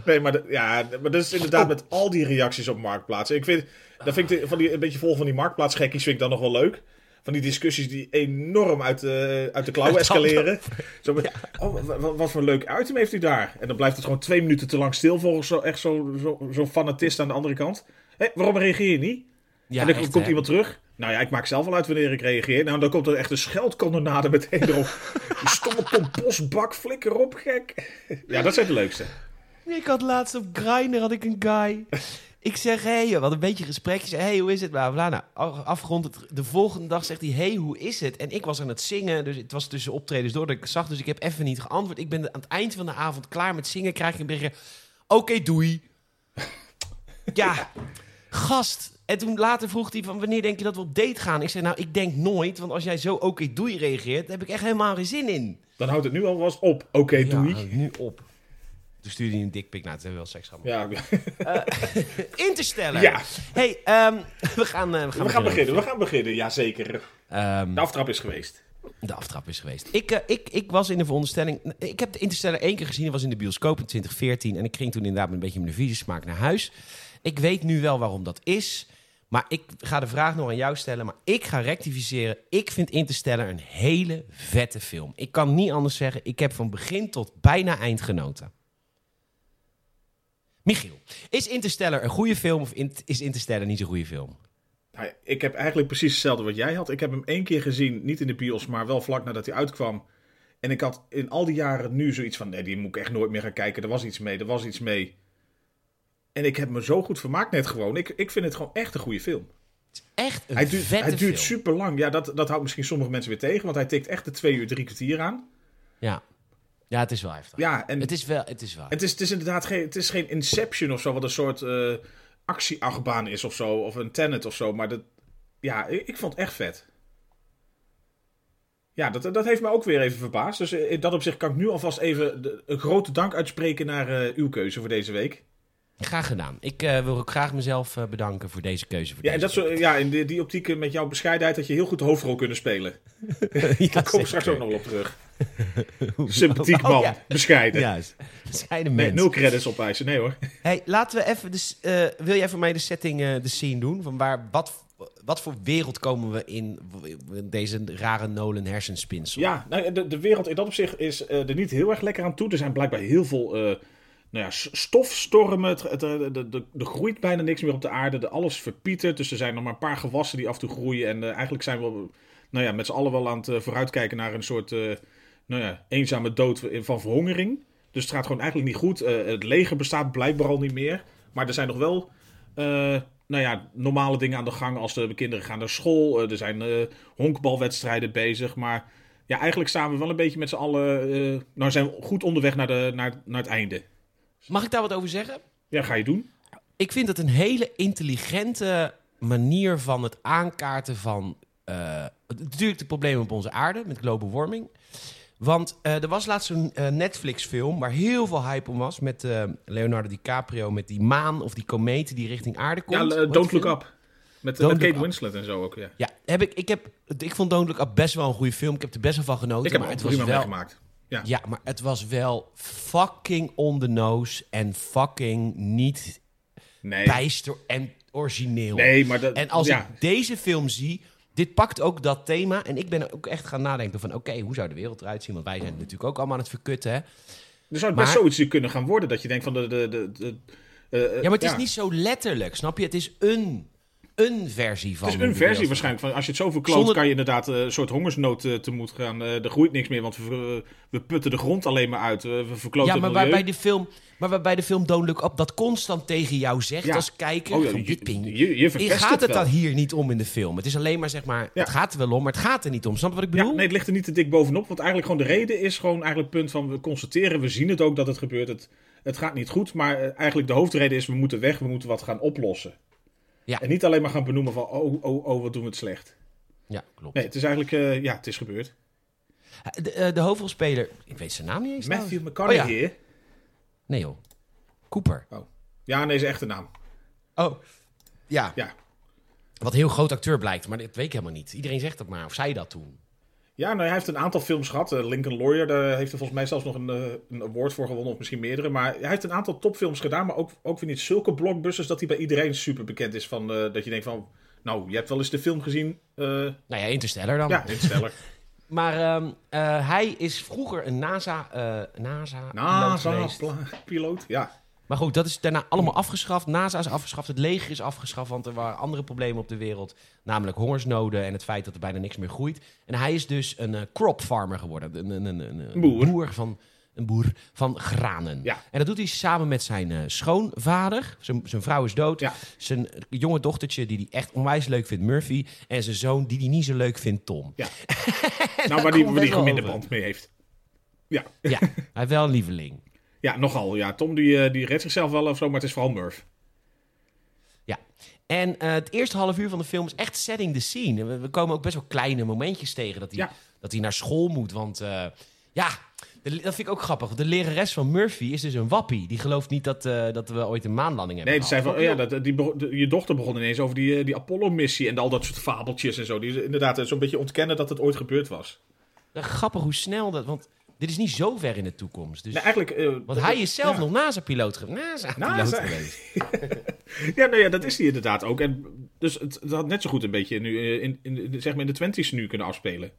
Nee, maar, de- ja, maar dat is inderdaad met al die reacties op marktplaatsen. Ik vind, dat vind ik de- van die, een beetje vol van die marktplaatsgekkies vind ik dan nog wel leuk. Van die discussies die enorm uit de, uit de klauwen escaleren. Zo met, oh, wa- wa- wat voor een leuk item heeft u daar? En dan blijft het gewoon twee minuten te lang stil volgens zo, echt zo'n zo, zo fanatist aan de andere kant. Hé, waarom reageer je niet? Ja, en dan echt, komt hè? iemand terug. Nou ja, ik maak zelf wel uit wanneer ik reageer. Nou, dan komt er echt een scheldkanonade meteen erop. Die stomme compostbak, flikker op, gek. Ja, dat zijn de leukste. Ik had laatst op Grindr had ik een guy. Ik zeg, hé, hey, wat een beetje gesprek. Ik zeg, hé, hey, hoe is het? Bla, bla. Nou, af- afgerond. Het, de volgende dag zegt hij, hé, hey, hoe is het? En ik was aan het zingen, dus het was tussen optredens door dat ik zag. Dus ik heb even niet geantwoord. Ik ben aan het eind van de avond klaar met zingen. Krijg ik een berichtje, oké, doei. ja, gast. En toen later vroeg hij van, wanneer denk je dat we op date gaan? Ik zei, nou, ik denk nooit. Want als jij zo oké, doei reageert, daar heb ik echt helemaal geen zin in. Dan houdt het nu alvast op. Oké, doei. Ja, houd nu op. Toen stuurde hij een dikpik. Nou, het hebben we wel seks gehad. Ja, Interstellar. Ja. Hey, ehm, we gaan, eh, we gaan, we gaan beginnen. We gaan beginnen. Jazeker. Ehm, De aftrap is geweest. de aftrap is geweest. Ik, eh, ik, ik was in de veronderstelling... Ik heb de Interstellar één keer gezien. Was in de bioscoop in 2014. En ik ging toen inderdaad met een beetje mijn visiesmaak naar huis. Ik weet nu wel waarom dat is. Maar ik ga de vraag nog aan jou stellen. Maar ik ga rectificeren. Ik vind Interstellar een hele vette film. Ik kan niet anders zeggen. Ik heb van begin tot bijna eind genoten. Michiel, is Interstellar een goede film of is Interstellar niet een goede film? Nou, ik heb eigenlijk precies hetzelfde wat jij had. Ik heb hem één keer gezien, niet in de bios, maar wel vlak nadat hij uitkwam. En ik had in al die jaren nu zoiets van, nee, die moet ik echt nooit meer gaan kijken. Er was iets mee, er was iets mee. En ik heb me zo goed vermaakt net gewoon. Ik, ik vind het gewoon echt een goede film. Echt een Hij duurt, vette hij duurt film. super lang. Ja, dat, dat houdt misschien sommige mensen weer tegen, want hij tikt echt de twee uur, drie kwartier aan. Ja. ja, het is wel heftig. Ja, en Het is wel, het is wel. Het is, het is inderdaad geen, het is geen Inception of zo, wat een soort eh actieachtbaan is of zo, of een Tenet of zo. Maar dat, ja, ik, ik vond het echt vet. Ja, dat, dat heeft me ook weer even verbaasd. Dus eh, in dat opzicht kan ik nu alvast even de- een grote dank uitspreken naar eh, uw keuze voor deze week. Graag gedaan. Ik eh, wil ook graag mezelf eh, bedanken voor deze keuze. Voor Ja, en dat soort, ja, in die, die optiek eh, met jouw bescheidenheid had je heel goed de hoofdrol kunnen spelen. ja, Daar kom ik straks ook nog wel op terug. Sympathiek Oh, man, ja. bescheiden. Juist. Bescheiden Nee, mens. nul credits opeisen, nee hoor. Hey, laten we even... Dus, wil jij voor mij de setting, de scene doen? Van waar, wat, wat voor wereld komen we in deze rare Nolan hersenspinsel? Ja, nou, de, de wereld in dat opzicht is er niet heel erg lekker aan toe. Er zijn blijkbaar heel veel nou ja, stofstormen. Het, het, eh, er groeit bijna niks meer op de aarde. De, alles verpietert. Dus er zijn nog maar een paar gewassen die af en toe groeien. En eh, eigenlijk zijn we nou ja, met z'n allen wel aan het eh, vooruitkijken naar een soort nou ja, eenzame dood van verhongering. Dus het gaat gewoon eigenlijk niet goed. Het leger bestaat blijkbaar al niet meer. Maar er zijn nog wel nou ja, normale dingen aan de gang. Als de kinderen gaan naar school. Er zijn honkbalwedstrijden bezig. Maar ja, eigenlijk staan we wel een beetje met z'n allen. nou, zijn we goed onderweg naar, de, naar, naar het einde. Mag ik daar wat over zeggen? Ja, ga je doen? Ik vind het een hele intelligente manier van het aankaarten van... eh, natuurlijk de problemen op onze aarde met global warming. Want eh, er was laatst zo'n eh, Netflix-film waar heel veel hype om was... met eh, Leonardo DiCaprio, met die maan of die kometen die richting aarde komt. Ja, eh, Don't Look? Up. Met, Kate Up. Winslet en zo ook, ja. Ja, heb ik, ik, heb, ik vond Don't Look Up best wel een goede film. Ik heb er best wel van genoten. Ik heb maar het prima wel, meegemaakt. Ja. Ja, maar het was wel fucking on the nose en fucking niet Nee. bijster en origineel. Nee, maar dat... En als ja. ik deze film zie, dit pakt ook dat thema. En ik ben ook echt gaan nadenken van, oké, hoe zou de wereld eruit zien? Want wij zijn natuurlijk ook allemaal aan het verkutten, hè? Er zou best maar- zoiets kunnen gaan worden. Dat je denkt van de... de, de, de eh, Ja, maar het is niet zo letterlijk, snap je? Het is een, een versie van. Het is een versie waarschijnlijk. Van, als je het zo verkloot, Zonder- kan je inderdaad eh, een soort hongersnood eh, tegemoet gaan. Eh, er groeit niks meer, want we, we putten de grond alleen maar uit. We verkloten Ja, maar waarbij de film, maar waarbij de film Don't Look Up dat constant tegen jou zegt Ja. als kijker. Oh ja, van, je- je- je- je verpest gaat het dat hier niet om in de film. Het is alleen maar zeg maar, Ja. het gaat er wel om, maar het gaat er niet om. Snap je wat ik Ja, bedoel? nee, het ligt er niet te dik bovenop. Want eigenlijk gewoon de reden is gewoon eigenlijk het punt van... we constateren, we zien het ook dat het gebeurt. Het, het gaat niet goed, maar eigenlijk de hoofdreden is... we moeten weg, we moeten wat gaan oplossen. Ja. En niet alleen maar gaan benoemen van... oh, oh, oh, wat doen we het slecht. Ja, klopt. Nee, het is eigenlijk... eh, ja, het is gebeurd. De, eh, de hoofdrolspeler, ik weet zijn naam niet eens. Matthew. McConaughey. Oh, Nee joh. Cooper. Ja, nee, zijn echte naam. Oh. Ja. Ja. Wat een heel groot acteur blijkt, maar dat weet ik helemaal niet. Iedereen zegt dat maar, of zei dat toen. Ja, nou, hij heeft een aantal films gehad. Eh, Lincoln Lawyer, daar heeft hij volgens mij zelfs nog een, eh, een award voor gewonnen, of misschien meerdere. Maar hij heeft een aantal topfilms gedaan, maar ook, ook weer niet zulke blockbusters dat hij bij iedereen super bekend is. Van, eh, dat je denkt van, nou, je hebt wel eens de film gezien. Nou ja, Interstellar dan. ja, Interstellar. Maar ehm, eh, hij is vroeger een NASA, NASA, NASA, pla- piloot, ja. Maar goed, dat is daarna allemaal afgeschaft. NASA is afgeschaft, het leger is afgeschaft, want er waren andere problemen op de wereld. Namelijk hongersnoden en het feit dat er bijna niks meer groeit. En hij is dus een eh, crop farmer geworden. Een, een, een, een, Boer. van, een boer van granen. Ja. En dat doet hij samen met zijn eh, schoonvader. Zijn, zijn vrouw is dood. Ja. Zijn jonge dochtertje, die hij echt onwijs leuk vindt, Murphy. En zijn zoon, die hij niet zo leuk vindt, Tom. ja. nou, waar wel minder band mee heeft. Ja, Ja, hij heeft wel een lieveling. Ja nogal. Ja, Tom die, eh, die redt zichzelf wel of zo, maar het is vooral Murph. Ja. En eh, het eerste half uur van de film is echt setting the scene. We, we komen ook best wel kleine momentjes tegen dat hij, Ja. dat hij naar school moet. Want eh, ja, de- dat vind ik ook grappig. De lerares van Murphy is dus een wappie. Die gelooft niet dat, dat we ooit een maanlanding hebben Nee, die zei van, oh ja, dat, die, je dochter begon ineens over die, die Apollo-missie en al dat soort fabeltjes en zo. Die is inderdaad zo'n beetje ontkennen dat het ooit gebeurd was. Grappig hoe snel dat... Want dit is niet zo ver in de toekomst. Dus, Nee, eigenlijk... eh, want hij is zelf ja. nog NASA-piloot NASA. geweest. Ja, nou ja, dat is hij inderdaad ook. En dus het, het had net zo goed een beetje nu, eh, in, in, in- zeg maar in de twenties nu kunnen afspelen.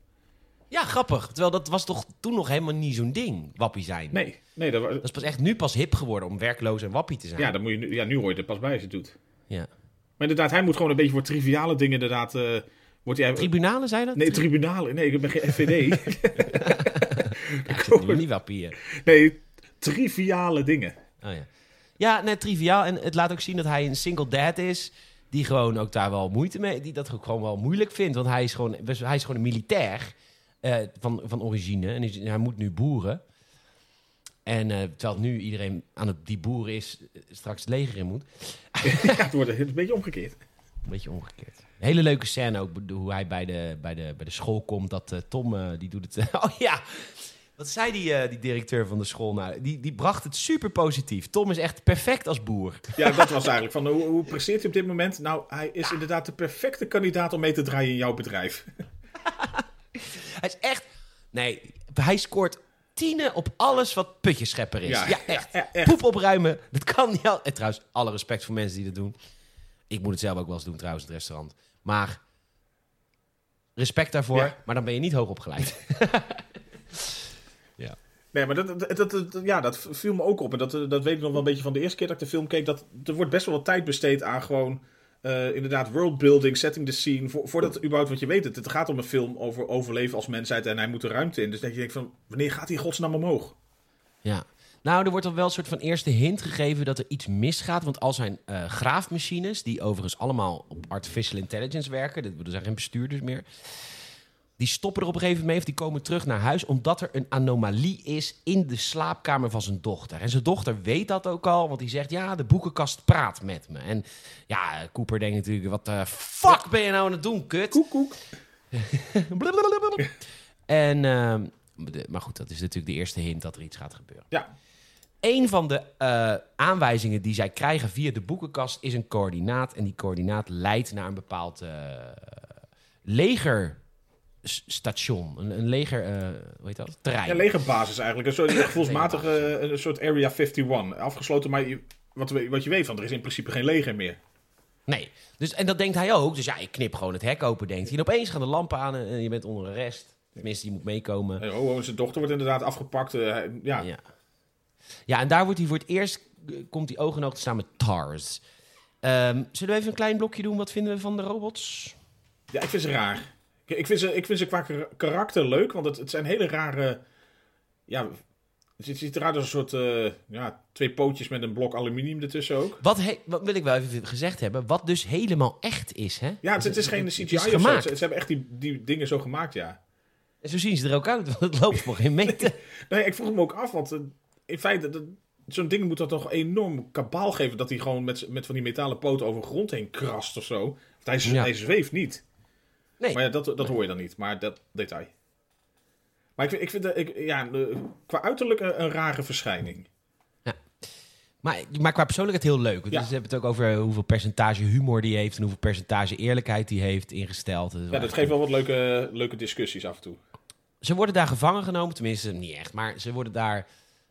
Ja, grappig. Terwijl dat was toch toen nog helemaal niet zo'n ding, wappie zijn. Nee, nee dat, wa- Dat is pas echt nu pas hip geworden om werkloos en wappie te zijn. ja, dan moet je, nu- ja, nu hoor je er pas bij als je het doet. Ja. Maar inderdaad, hij moet gewoon een beetje voor triviale dingen inderdaad... eh wordt hij, Tribunalen, zei dat? nee, tribunalen. Nee, ik ben geen FVD. Ja, ik zit nu niet wappie. nee, triviale dingen. Oh ja. Ja, net triviaal. En het laat ook zien dat hij een single dad is. Die gewoon ook daar wel moeite mee... Die dat ook gewoon wel moeilijk vindt. Want hij is gewoon, hij is gewoon een militair eh, van, van origine. En hij moet nu boeren. En eh, terwijl nu iedereen aan het die boeren is... eh, straks het leger in moet. ja, het wordt een beetje omgekeerd. Een beetje omgekeerd. Een hele leuke scène ook. Hoe hij bij de, bij de, bij de school komt. Dat Tom, die doet het... oh ja... Wat zei die, eh, die directeur van de school nou? Die, die bracht het super positief. Tom is echt perfect als boer. Ja, dat was eigenlijk van hoe, hoe presteert hij op dit moment? Nou, hij is inderdaad de perfecte kandidaat om mee te draaien in jouw bedrijf. Hij is echt... Nee, hij scoort tienen op alles wat putjeschepper is. Ja, Ja, echt. ja, echt. Poep opruimen, dat kan niet al... En trouwens, alle respect voor mensen die dat doen. Ik moet het zelf ook wel eens doen trouwens, het restaurant. Maar respect daarvoor, maar dan ben je niet hoog opgeleid. Nee, maar dat, dat, dat, dat- ja, dat viel me ook op. En dat, dat weet ik nog wel een beetje van de eerste keer dat ik de film keek. Dat er wordt best wel wat tijd besteed aan gewoon... eh, inderdaad, worldbuilding, setting the scene. Vo- voordat überhaupt, want je weet het, het gaat om een film over overleven als mensheid en hij moet de ruimte in. Dus dat je denkt van, wanneer gaat hij godsnaam omhoog? Ja. Nou, er wordt al wel een soort van eerste hint gegeven dat er iets misgaat. Want al zijn eh, graafmachines, die overigens allemaal op artificial intelligence werken, er zijn geen bestuurders meer, die stoppen er op een gegeven moment mee of die komen terug naar huis omdat er een anomalie is in de slaapkamer van zijn dochter. En zijn dochter weet dat ook al, want die zegt ja, de boekenkast praat met me. En ja, Cooper denkt natuurlijk, wat de fuck ben je nou aan het doen, kut? Koek, koek. En, ehm, maar goed, dat is natuurlijk de eerste hint dat er iets gaat gebeuren. Ja, Een van de eh, aanwijzingen die zij krijgen via de boekenkast is een coördinaat. En die coördinaat leidt naar een bepaald eh, legerstation. Een, een leger, eh, hoe heet dat? Terrein. ja legerbasis eigenlijk. Een soort gevoelsmatige, een soort Area 51. Afgesloten, maar je, wat, wat je weet van, er is in principe geen leger meer. Nee. Dus, en dat denkt hij ook. Dus ja, ik knip gewoon het hek open, denkt hij. En opeens gaan de lampen aan en je bent onder arrest. Tenminste, je moet meekomen. En oh, oh, zijn dochter wordt inderdaad afgepakt. eh, ja. Ja. ja, en daar wordt hij voor het eerst... eh, komt hij oog in oog te staan met TARS. Ehm, zullen we even een klein blokje doen? Wat vinden we van de robots? Ja, ik vind ze raar. Ik, vind, ze, ik vind ze qua kar- karakter leuk, want het, het zijn hele rare... Ja, het ziet- eruit als een soort... eh, ja, twee pootjes met een blok aluminium ertussen ook. Wat, he- wat wil ik wel even gezegd hebben, wat dus helemaal echt is, hè? Ja, het, het is geen CGI is of zo. gemaakt. Ze, ze hebben echt die, die dingen zo gemaakt, ja. En zo zien ze er ook uit, want het loopt voor geen meter. Nee, ik vroeg me ook af, want eh, in feite... dat- Zo'n ding moet dat toch enorm kabaal geven... dat hij gewoon met, met van die metalen poten over de grond heen krast of zo. Want hij, Ja. hij zweeft niet. Nee. Maar ja, dat, dat hoor je dan niet. Maar dat detail. Maar ik vind, ik vind dat ik, ja, eh, qua uiterlijk een, een rare verschijning. Maar, maar qua persoonlijkheid heel leuk. Want Ja. Ze hebben het ook over hoeveel percentage humor die heeft... en hoeveel percentage eerlijkheid die heeft ingesteld. Dat Ja, dat geeft wel wat leuke, leuke discussies af en toe. Ze worden daar gevangen genomen, tenminste niet echt, maar ze worden daar,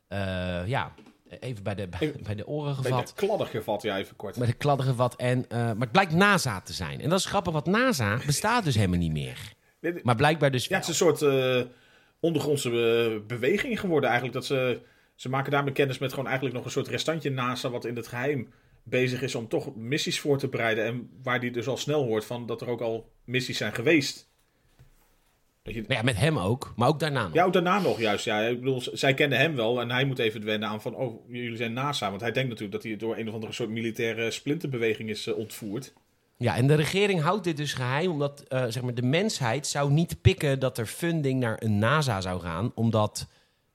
eh, ja, even bij de, bij, Even- bij de oren Bij gevat. de kladder gevat, ja, even kort. Bij de kladden gevat. En, eh, maar het blijkt NASA te zijn. En dat is grappig, want NASA bestaat dus helemaal niet meer. Maar blijkbaar dus Ja, het is een soort eh, ondergrondse eh, beweging geworden eigenlijk. Dat ze, ze maken daarmee kennis met gewoon eigenlijk nog een soort restantje NASA... wat in het geheim bezig is om toch missies voor te bereiden. En waar die dus al snel hoort van dat er ook al missies zijn geweest. Je, Nou ja, met hem ook, maar ook daarna nog. Ja, ook daarna nog juist. Ja. Ik bedoel, zij kennen hem wel en hij moet even wennen aan van... oh, jullie zijn NASA. Want hij denkt natuurlijk dat hij door een of andere soort militaire splinterbeweging is eh, ontvoerd. Ja, en de regering houdt dit dus geheim, omdat eh, zeg maar, de mensheid zou niet pikken dat er funding naar een NASA zou gaan, omdat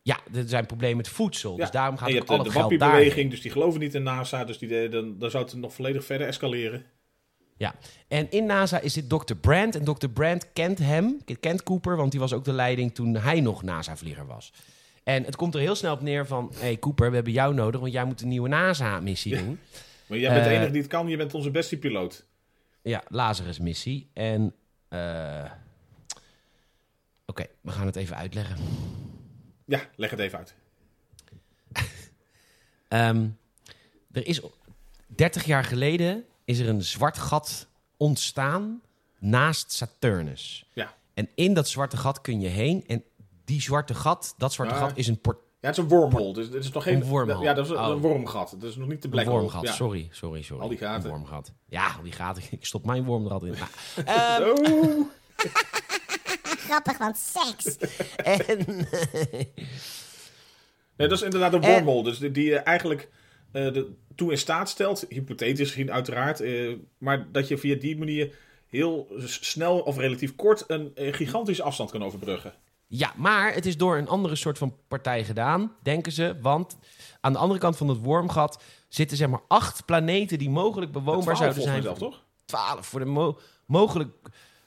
ja, er zijn problemen met voedsel. Dus daarom gaat en je ook hebt al de, het de geld daarheen. Wappie-beweging, dus die geloven niet in NASA. Dus die, eh, dan, dan zou het nog volledig verder escaleren. Ja, en in NASA is dit Dr. Brand. En Dr. Brand kent hem, kent Cooper, want die was ook de leiding toen hij nog NASA-vlieger was. En het komt er heel snel op neer van... hé hey Cooper, we hebben jou nodig, want jij moet een nieuwe NASA-missie doen. Maar jij bent de Eh, enige die het kan. Je bent onze beste piloot. Ja, Lazarus-missie. En... eh, Oké, we gaan het even uitleggen. Ja, leg het even uit. Ehm, er is 30 jaar geleden is er een zwart gat ontstaan naast Saturnus. Ja. En in dat zwarte gat kun je heen. En die zwarte gat, dat zwarte Ja. gat is een, port Ja, het is een wormhole. Dus het is nog geen... Een. Ja, dat is een, Oh. een wormgat. Dat is nog niet de een black hole. wormgat. Ja. Sorry, sorry, sorry. Al die gaten. Een wormgat. Ja, al die gaten. Ik stop mijn worm er altijd in. Nou, ehm, Oh. Grappig, want seks. en, Nee, dat is inderdaad een En- wormhole. Dus die, eigenlijk eh, de, toe in staat stelt, hypothetisch gezien uiteraard, eh, maar dat je via die manier heel snel of relatief kort een, eh, gigantische afstand kan overbruggen. ja, maar het is door een andere soort van partij gedaan, denken ze. Want aan de andere kant van het wormgat zitten zeg maar acht planeten die mogelijk bewoonbaar Twaalf zouden zijn. mij zelf, toch? 12 voor de mo- mogelijk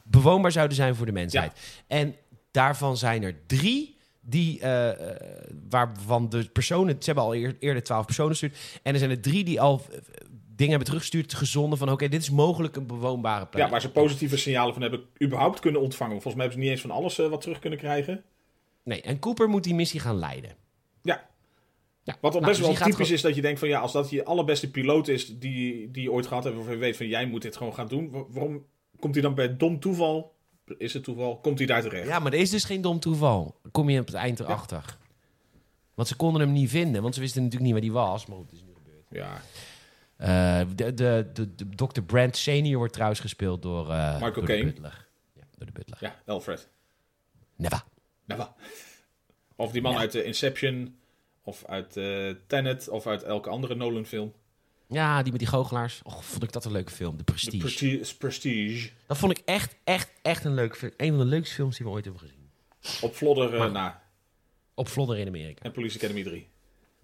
bewoonbaar zouden zijn voor de mensheid. En daarvan zijn er drie die, eh, eh, waarvan de personen, ze hebben al eer- eerder twaalf personen gestuurd. En er zijn er drie die al eh, dingen hebben teruggestuurd, gezonden van oké, dit is mogelijk een bewoonbare planeet. Ja, waar ze positieve signalen van hebben überhaupt kunnen ontvangen. Volgens mij hebben ze niet eens van alles wat terug kunnen krijgen. Nee, en Cooper moet die missie gaan leiden. Ja. Ja. Wat al Nou, best dus wel typisch gewoon- is dat je denkt van ja, als dat je allerbeste piloot is die, die je ooit gehad hebt, waarvan je weet van jij moet dit gewoon gaan doen. wa- Waarom komt hij dan bij dom toeval? Is het toeval? Komt hij daar terecht? Ja, maar er is dus geen dom toeval. Kom je op het eind erachter. Want ze konden hem niet vinden, want ze wisten natuurlijk niet waar hij was. Maar goed, het is nu gebeurd. Ja. Eh, de, de, de, de Dr. Brand Senior wordt trouwens gespeeld door, eh Michael door de. Ja, door de butler. Ja, Alfred. Never. Wat? Of die man Ja. uit eh, Inception, of uit eh Tenet, of uit elke andere Nolan-film. Ja, die met die goochelaars. Och, vond ik dat een leuke film. De Prestige. Prestige. Prestige. Dat vond ik echt, echt, echt een leuke film. Een van de leukste films die we ooit hebben gezien. Op Vlodder eh, na. Op Vlodder in Amerika. En Police Academy 3.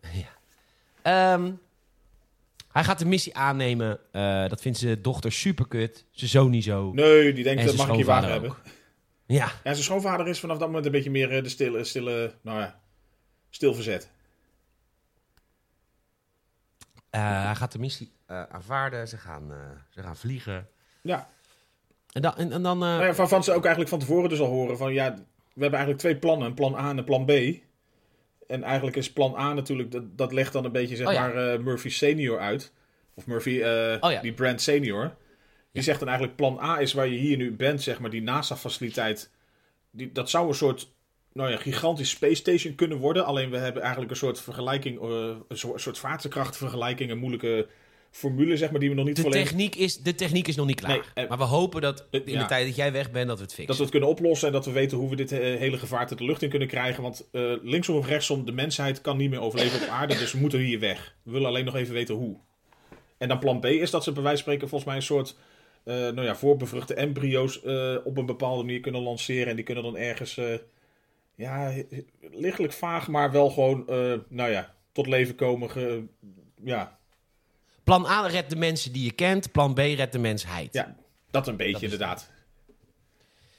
Ehm, hij gaat de missie aannemen. Eh, dat vindt zijn dochter super kut. Zijn zoon niet zo. Nee, die denkt, En dat mag ik je vader hebben. Ja, Ja, zijn schoonvader is vanaf dat moment een beetje meer eh, de stille, stille, nou ja, stil verzet. Eh, hij gaat de missie eh, aanvaarden. Ze gaan, eh, ze gaan vliegen. Ja, En dan... En, en dan nou ja van, van ze ook eigenlijk van tevoren dus al horen van, ja, we hebben eigenlijk twee plannen, een plan A en een plan B. En eigenlijk is plan A natuurlijk, dat, dat legt dan een beetje zeg Oh ja. maar Murphy senior uit. Of Murphy, Oh ja. die Brand senior. Die zegt dan eigenlijk plan A is waar je hier nu bent, zeg maar, die NASA-faciliteit. Die, dat zou een soort, nou ja, gigantisch space station kunnen worden. Alleen we hebben eigenlijk een soort vergelijking, eh, een soort, zwaartekrachtvergelijking, een moeilijke formule, zeg maar, die we nog niet De volledig... techniek, is, de techniek is nog niet klaar. Nee, eh, maar we hopen dat in ja. de tijd dat jij weg bent, dat we het fixen. Dat we het kunnen oplossen en dat we weten hoe we dit eh, hele gevaarte de lucht in kunnen krijgen. Want eh, linksom of rechtsom, de mensheid kan niet meer overleven op aarde, dus we moeten hier weg. We willen alleen nog even weten hoe. En dan plan B is dat ze bij wijze van spreken volgens mij een soort eh, nou ja, voorbevruchte embryo's eh, op een bepaalde manier kunnen lanceren. En die kunnen dan ergens, eh, ja, lichtelijk vaag, maar wel gewoon, eh, nou ja, tot leven komen. Ge- ja, Plan A redt de mensen die je kent. Plan B redt de mensheid. ja, dat een beetje Dat is- inderdaad.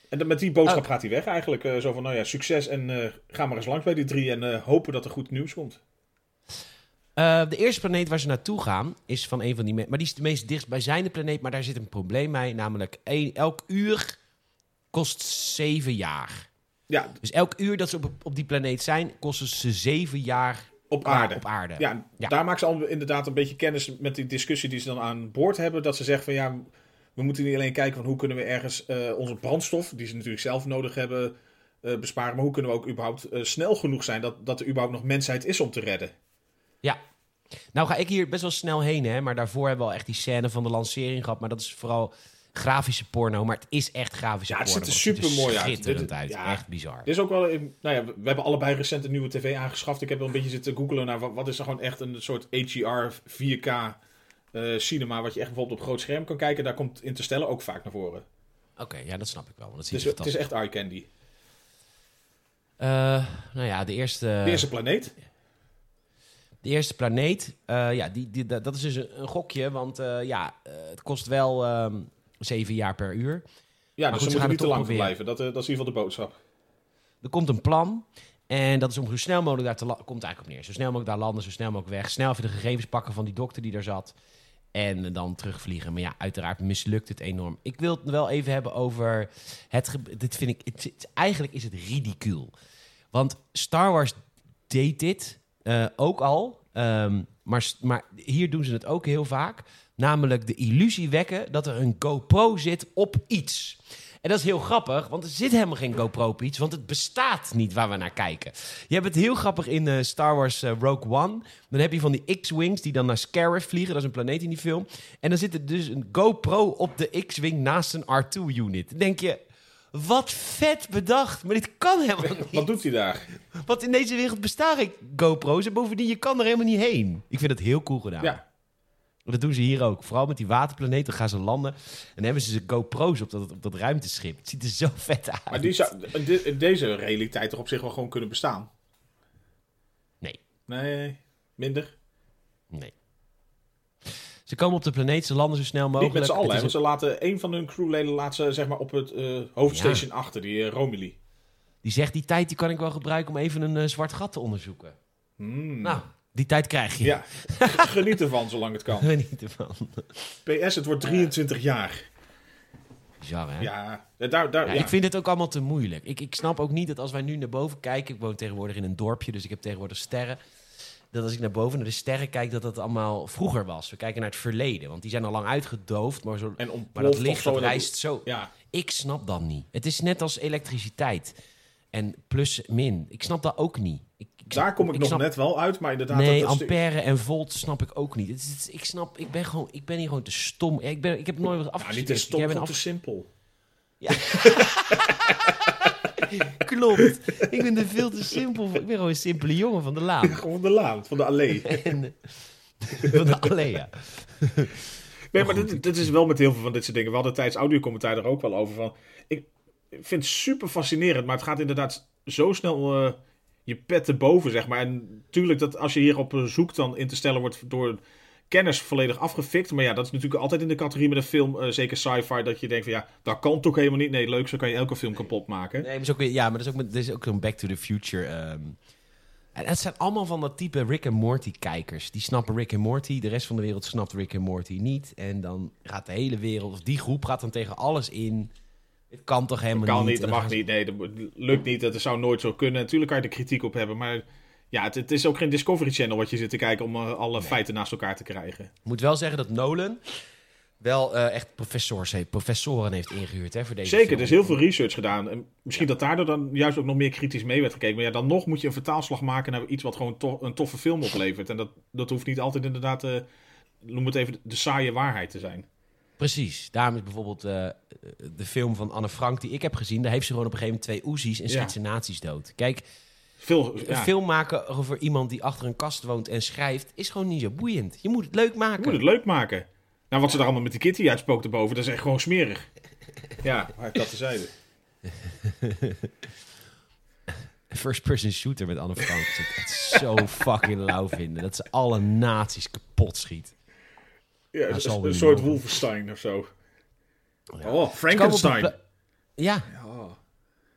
En dan met die boodschap Oh. gaat hij weg eigenlijk. eh, zo van, nou ja, succes en eh, ga maar eens langs bij die drie en hopen dat er goed nieuws komt. De eerste planeet waar ze naartoe gaan is van een van die... Maar die is de meest dichtstbijzijnde planeet. Maar daar zit een probleem mee. Namelijk één- elk uur kost zeven jaar. Ja, Dus elk uur dat ze op, op die planeet zijn, kosten ze zeven jaar op ja, aarde. op aarde. Ja, Ja. daar maken ze al inderdaad een beetje kennis met die discussie die ze dan aan boord hebben. Dat ze zeggen van ja, we moeten niet alleen kijken van hoe kunnen we ergens eh, onze brandstof, die ze natuurlijk zelf nodig hebben, eh, besparen. Maar hoe kunnen we ook überhaupt eh, snel genoeg zijn dat, dat er überhaupt nog mensheid is om te redden. Ja. Nou ga ik hier best wel snel heen, hè. Maar daarvoor hebben we al echt die scène van de lancering gehad. Maar dat is vooral grafische porno. Maar het is echt grafische Ja, het porno. ziet er want supermooi uit. schitterend uit. ja. Echt bizar. Dit is ook wel, in- nou ja, we hebben allebei recent een nieuwe tv aangeschaft. Ik heb wel een beetje zitten googlen naar wat, wat is er gewoon echt een soort HDR 4K eh, cinema, wat je echt bijvoorbeeld op groot scherm kan kijken. Daar komt Interstellar ook vaak naar voren. Oké, ja, dat snap ik wel. Want dat ziet Dus het is echt eye candy. Eh, nou ja, de eerste, De eerste planeet. de eerste planeet. eh, ja, die, die, dat is dus een, gokje. Want ja, het kost wel ehm, zeven jaar per uur. Ja, dus ze moeten niet te lang verblijven. Dat, eh, dat is in ieder geval de boodschap. Er komt een plan. En dat is om zo snel mogelijk daar te landen. Komt eigenlijk op neer. Zo snel mogelijk daar landen, zo snel mogelijk weg. Snel even de gegevens pakken van die dokter die daar zat. En dan terugvliegen. Maar ja, uiteraard mislukt het enorm. Ik wil het wel even hebben over het. Dit vind ik. Het, het- eigenlijk is het ridicuul. Want Star Wars deed dit eh, ook al. Ehm, maar, maar hier doen ze het ook heel vaak. Namelijk de illusie wekken dat er een GoPro zit op iets. En dat is heel grappig, want er zit helemaal geen GoPro op iets, want het bestaat niet waar we naar kijken. Je hebt het heel grappig in eh, Star Wars eh, Rogue One. Dan heb je van die X-Wings die dan naar Scarif vliegen, dat is een planeet in die film. En dan zit er dus een GoPro op de X-Wing naast een R2-unit. Dan denk je, wat vet bedacht, maar dit kan helemaal niet. Wat doet hij daar? Want in deze wereld bestaan geen GoPro's en bovendien, je kan er helemaal niet heen. Ik vind het heel cool gedaan. Ja. Dat doen ze hier ook. Vooral met die waterplaneet, dan gaan ze landen. En dan hebben ze ze GoPro's op dat, op dat ruimteschip. Het ziet er zo vet uit. Maar die zou de- deze realiteit toch op zich wel gewoon kunnen bestaan? Nee, Nee, minder. nee. Ze komen op de planeet, ze landen zo snel Niet mogelijk. met z'n allen, want ze laten een van hun crewleden laat ze, zeg maar, op het eh, hoofdstation achter, die eh, Romilly. die zegt, die tijd die kan ik wel gebruiken om even een eh, zwart gat te onderzoeken. Hmm. Nou, die tijd krijg je. Ja, geniet ervan zolang het kan. Geniet ervan. PS, het wordt 23 jaar. Bizar, hè? Ja, daar, daar, Ja, ja. Ik vind het ook allemaal te moeilijk. Ik, ik snap ook niet dat als wij nu naar boven kijken... Ik woon tegenwoordig in een dorpje, dus ik heb tegenwoordig sterren. Dat als ik naar boven naar de sterren kijk, dat dat allemaal vroeger was. We kijken naar het verleden, want die zijn al lang uitgedoofd. Maar, zo, En maar dat licht dat reist zo... Ja, Ik snap dat niet. Het is net als elektriciteit. En plus, min. Ik snap dat ook niet. Daar kom ik, nog snap- net wel uit, maar inderdaad... Nee, dat, ampère en volt snap ik ook niet. Het is, het is- ik snap, ik ben gewoon, ik ben hier gewoon te stom. Ik, ben, ik heb nooit wat Ja, afgestudeerd. niet te stom, te simpel. Klopt. Ik ben er veel te simpel voor. Ik ben gewoon een simpele jongen van de laan. Gewoon de laan, van de allee. En, eh, van de Alea. Nee, maar dit, dit is wel met heel veel van dit soort dingen. We hadden tijdens audiocommentaar er ook wel over van... Ik vind het super fascinerend, maar het gaat inderdaad zo snel eh, je pet te boven, zeg maar. En natuurlijk, dat als je hierop zoekt, dan Interstellar wordt door kennis volledig afgefikt. Maar ja, dat is natuurlijk altijd in de categorie met een film, eh, zeker sci-fi, dat je denkt van ja, dat kan toch helemaal niet. Nee, leuk, zo kan je elke film kapot maken. Nee, maar is ook ja, maar dat is ook, dat is ook zo'n Back to the Future. ehm. en het zijn allemaal van dat type Rick en Morty kijkers. Die snappen Rick en Morty, de rest van de wereld snapt Rick en Morty niet. En dan gaat de hele wereld, of die groep gaat dan tegen alles in. Het kan toch helemaal Dat kan niet. dat mag niet, nee, dat lukt niet, dat zou nooit zo kunnen. Natuurlijk kan je er kritiek op hebben, maar ja, het, het is ook geen Discovery Channel wat je zit te kijken om eh, alle feiten naast elkaar te krijgen. Ik moet wel zeggen dat Nolan wel eh, echt professors heeft, professoren heeft ingehuurd hè, voor deze Zeker, film. er is heel veel research gedaan. En misschien dat daardoor dan juist ook nog meer kritisch mee werd gekeken. Maar ja, dan nog moet je een vertaalslag maken naar iets wat gewoon to- een toffe film oplevert. En dat, dat hoeft niet altijd inderdaad noem het even, de saaie waarheid te zijn. Precies. Daarom is bijvoorbeeld eh, de film van Anne Frank die ik heb gezien. Daar heeft ze gewoon op een gegeven moment twee Oezies en schiet ze nazi's dood. Kijk, Veel, ja, film maken over iemand die achter een kast woont en schrijft... is gewoon niet zo boeiend. Je moet het leuk je maken. moet het leuk maken. Nou, wat ze daar allemaal met die kitty uitspookt erboven, dat is echt gewoon smerig. Ja, maar dat tezijde. First-person shooter met Anne Frank. Dat ik echt zo fucking lauw vinden. Dat ze alle nazi's kapot schiet. Ja, een, soort mogen. Wolfenstein of zo. Ja. Oh, Frankenstein. Ja, Ja.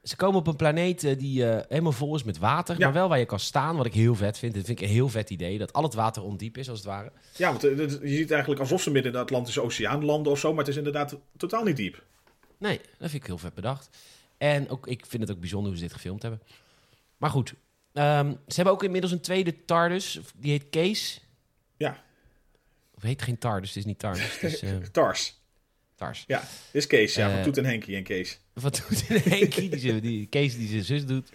ze komen op een planeet eh, die eh, helemaal vol is met water. Ja. Maar wel waar je kan staan, wat ik heel vet vind. Dat vind ik een heel vet idee. Dat al het water ondiep is, als het ware. Ja, want eh, je ziet eigenlijk alsof ze midden in de Atlantische Oceaan landen of zo, maar het is inderdaad totaal niet diep. Nee, dat vind ik heel vet bedacht. En ook, ik vind het ook bijzonder hoe ze dit gefilmd hebben. Maar goed, ehm, ze hebben ook inmiddels een tweede TARDIS. Die heet Kees. Ja, Of heet geen TARDIS, het is niet. Het is eh, Tars. TARS. Ja, dit is Kees. Ja, van Eh, Toet en Henkie en Kees. Wat doet Henkie? Die, zijn- die, Kees die zijn zus doet.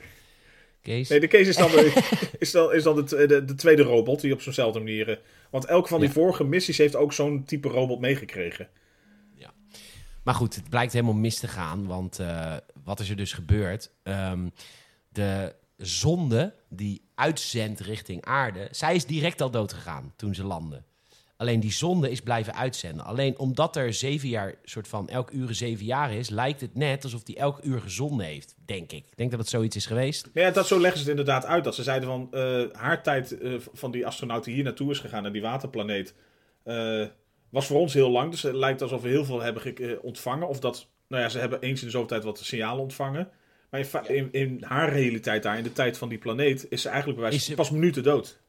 Kees. Nee, de Kees is dan, de, is dan, is dan de, t- de, de tweede robot die op zo'nzelfde manier... eh, Want elke van die Ja. vorige missies heeft ook zo'n type robot meegekregen. Maar goed, het blijkt helemaal mis te gaan. Want wat is er dus gebeurd? Ehm, de zonde die uitzendt richting aarde... zij is direct al dood gegaan toen ze landde. Alleen die zonde is blijven uitzenden. Alleen omdat er zeven jaar, soort van elk uur zeven jaar is... lijkt het net alsof die elk uur gezonden heeft, denk ik. Ik denk dat het zoiets is geweest. Ja, dat, zo leggen ze het inderdaad uit. Dat ze zeiden van eh, haar tijd eh, van die astronaut die hier naartoe is gegaan, naar die waterplaneet, eh, was voor ons heel lang. Dus het lijkt alsof we heel veel hebben ge- ontvangen. Of dat, nou ja, ze hebben eens in de zoveel tijd wat signalen ontvangen. Maar in, in, in haar realiteit daar, in de tijd van die planeet, is ze eigenlijk bij wijze ze- pas minuten dood.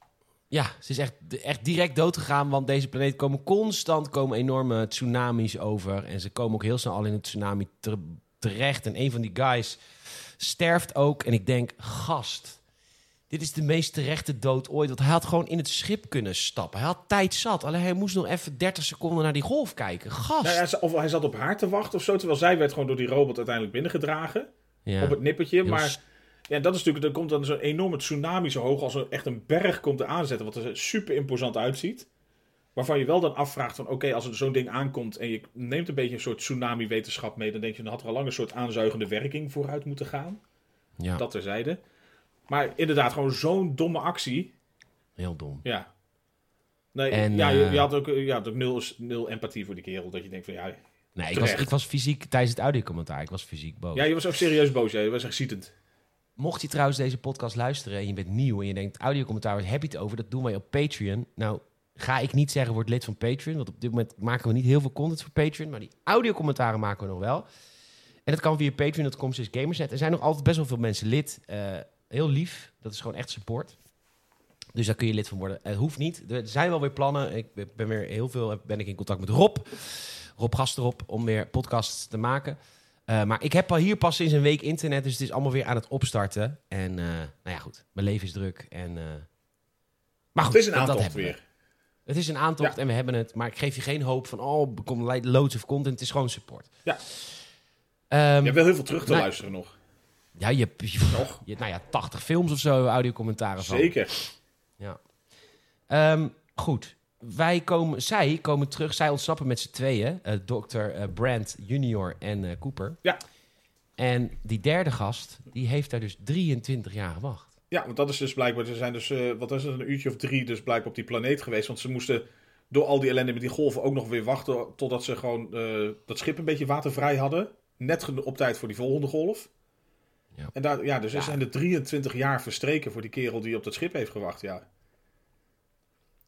Ja, ze is echt, echt direct dood gegaan, want deze planeet komen constant komen enorme tsunamis over. En ze komen ook heel snel al in een tsunami ter- terecht. En een van die guys sterft ook. En ik denk, gast, dit is de meest terechte dood ooit. Want hij had gewoon in het schip kunnen stappen. Hij had tijd zat. Alleen hij moest nog even 30 seconden naar die golf kijken. Gast. Nou of hij zat op haar te wachten of zo, terwijl zij werd gewoon door die robot uiteindelijk binnengedragen. Ja. Op het nippertje. Maar ja, dat is natuurlijk, er komt dan zo'n enorme tsunami zo hoog als een, echt een berg komt er aanzetten, wat er super imposant uitziet. Waarvan je wel dan afvraagt van, oké, als er zo'n ding aankomt en je neemt een beetje een soort tsunami-wetenschap mee, dan denk je, dan had er al lang een soort aanzuigende werking vooruit moeten gaan. ja, Dat terzijde. Maar inderdaad, gewoon zo'n domme actie. heel dom. Ja. Nee, En, ja, je, eh, je had ook, je had ook nul, nul empathie voor die kerel. Dat je denkt van, ja, Nee, ik was, ik was fysiek tijdens het audiocommentaar. Ik was fysiek boos. ja je was ook serieus boos. Ja. Je was echt zietend. Mocht je trouwens deze podcast luisteren en je bent nieuw en je denkt audiocommentaar, waar heb je het over? Dat doen wij op Patreon. Nou, ga ik niet zeggen word lid van Patreon, want op dit moment maken we niet heel veel content voor Patreon, maar die audiocommentaren maken we nog wel. En dat kan via patreon.com slash gamerset. Er zijn nog altijd best wel veel mensen lid. Eh, heel lief. Dat is gewoon echt support. Dus daar kun je lid van worden. Het hoeft niet. Er zijn wel weer plannen. Ik ben weer heel veel ben ik in contact met Rob. Rob Gasterop om weer podcasts te maken. Eh, maar ik heb al hier pas sinds een week internet, dus het is allemaal weer aan het opstarten. En eh, nou ja, goed. Mijn leven is druk. En, eh, maar goed, Het is een dat aantocht we. weer. Het is een aantocht Ja. en we hebben het. Maar ik geef je geen hoop van, oh, er komt loads of content. Het is gewoon support. Ja. Ehm, Je hebt wel heel veel terug te Nee. luisteren nog. ja, je hebt, je, Nog? je nou ja, 80 films of zo, audiocommentaren van. Zeker. Ja. Ehm, goed. Wij komen, zij komen terug, zij ontsnappen met z'n tweeën. eh Dr. eh, Brandt junior en eh, Cooper. Ja. En die derde gast, die heeft daar dus 23 jaar gewacht. Ja, want dat is dus blijkbaar, ze zijn dus, wat is het, een uurtje of drie dus blijkbaar op die planeet geweest. Want ze moesten door al die ellende met die golven ook nog weer wachten totdat ze gewoon dat schip een beetje watervrij hadden. Net op tijd voor die volgende golf. Ja. En daar, ja, dus er Ja. zijn er 23 jaar verstreken voor die kerel die op dat schip heeft gewacht, ja.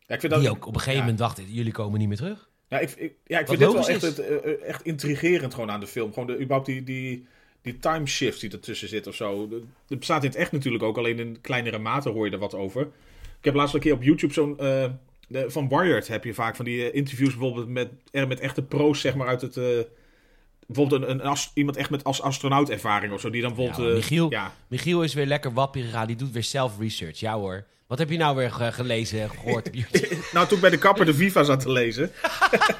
Ja, ik vind dat, die ook op een gegeven moment dacht, jullie komen niet meer terug. Ja, ik, ik, ja, ik Wat vind dit wel echt, het, eh, eh, echt intrigerend gewoon aan de film. Gewoon de, überhaupt die, die, die time shift die ertussen zit of zo. Het bestaat in het echt natuurlijk ook, alleen in kleinere mate hoor je er wat over. Ik heb laatst een keer op YouTube zo'n... de- van Wired heb je vaak van die interviews bijvoorbeeld met, er met echte pro's, zeg maar, uit het... eh, bijvoorbeeld een, een iemand echt met als astronautervaring of zo, die dan bijvoorbeeld... Ja, Michiel. ja, Michiel is weer lekker wappie gegaan, die doet weer self-research. Ja hoor. Wat heb je nou weer ge- gelezen, gehoord op YouTube? nou, toen ik bij de kapper de Viva zat te lezen.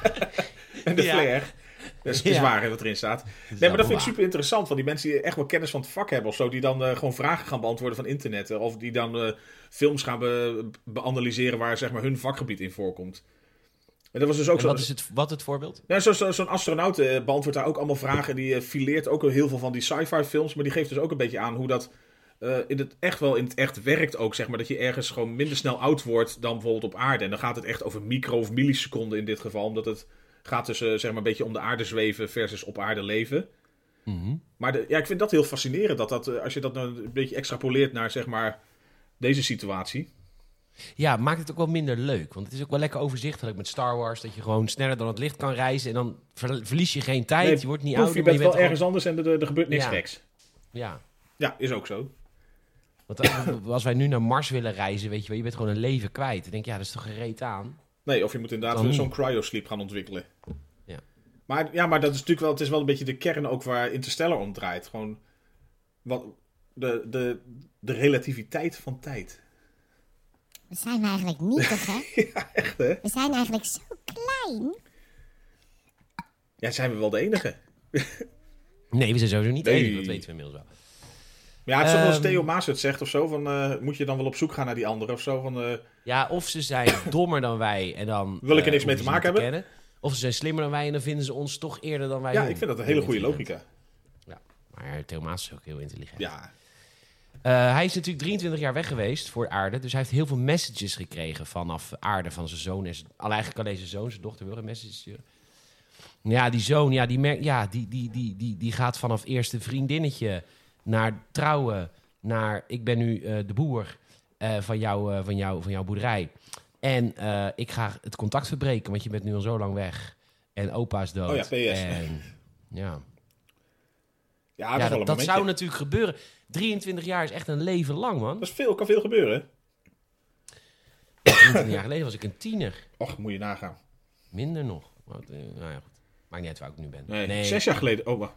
en de Ja. Flair. Dat is, Ja. waar hè, dat erin staat. Nee, maar dat vind ik super interessant. Van die mensen die echt wel kennis van het vak hebben of zo. Die dan eh, gewoon vragen gaan beantwoorden van internet. eh, Of die dan eh, films gaan be- beanalyseren waar zeg maar hun vakgebied in voorkomt. En dat was dus ook En zo. wat is het, wat het voorbeeld? Ja, zo- zo- zo'n astronaut beantwoordt daar ook allemaal vragen. En die fileert ook heel veel van die sci-fi films. Maar die geeft dus ook een beetje aan hoe dat eh, in het echt wel in het echt werkt ook. Zeg maar dat je ergens gewoon minder snel oud wordt dan bijvoorbeeld op aarde. En dan gaat het echt over micro- of milliseconden in dit geval. Omdat het gaat dus eh, zeg maar een beetje om de aarde zweven versus op aarde leven. Mhm. Maar de, ja, ik vind dat heel fascinerend. Dat dat, eh, als je dat nou een beetje extrapoleert naar zeg maar deze situatie. Ja, maakt het ook wel minder leuk. Want het is ook wel lekker overzichtelijk met Star Wars. Dat je gewoon sneller dan het licht kan reizen. En dan ver- verlies je geen tijd. Nee, je wordt niet Poef, ouder. je bent wel gewoon- ergens anders en er, er gebeurt niks Ja. geks. Ja. Ja, is ook zo. Want als, als wij nu naar Mars willen reizen, weet je wel, je bent gewoon een leven kwijt. Dan denk ik, ja, dat is toch gereed aan. Nee, of je moet inderdaad Dan zo'n cryosleep gaan ontwikkelen. Ja. Maar, ja, maar dat is natuurlijk wel, het is wel een beetje de kern ook waar Interstellar om draait. Gewoon wat, de, de, de relativiteit van tijd. We zijn eigenlijk nietig, hè? ja, echt hè? We zijn eigenlijk zo klein. Ja, zijn we wel de enige. Nee, we zijn sowieso niet de Nee. enige, dat weten we inmiddels wel. Ja, het is wel als Ehm. Theo Maas het zegt of zo. Van, eh, moet je dan wel op zoek gaan naar die andere of zo? Van, eh, Ja, of ze zijn dommer dan wij en dan... Wil ik er eh, niks mee te maken hebben? Of ze zijn slimmer dan wij en dan vinden ze ons toch eerder dan wij ja, ik vind dat een hele goede logica. Maar Theo Maas is ook heel intelligent. Ja, hij is natuurlijk 23 jaar weg geweest voor aarde. Dus hij heeft heel veel messages gekregen vanaf aarde van zijn zoon. En zijn, eigenlijk alleen zijn zoon, zijn dochter wil een message sturen. Ja, die zoon, ja, die, merkt, ja, die, die, die, die, die gaat vanaf eerste vriendinnetje naar trouwen. Naar ik ben nu eh, de boer eh, van, jou, eh, van, jou, van jouw boerderij. En ik ga het contact verbreken, want je bent nu al zo lang weg. En opa is dood. Oh ja, PS. En, ja. ja, dat, ja, dat, zou natuurlijk gebeuren. 23 jaar is echt een leven lang, man. Dat is veel, kan veel gebeuren. 23 jaar geleden was ik een tiener. Och, moet je nagaan. Minder nog. Nou ja, goed. Maakt niet uit waar ik nu ben. Nee, zes jaar geleden. Oh, wacht.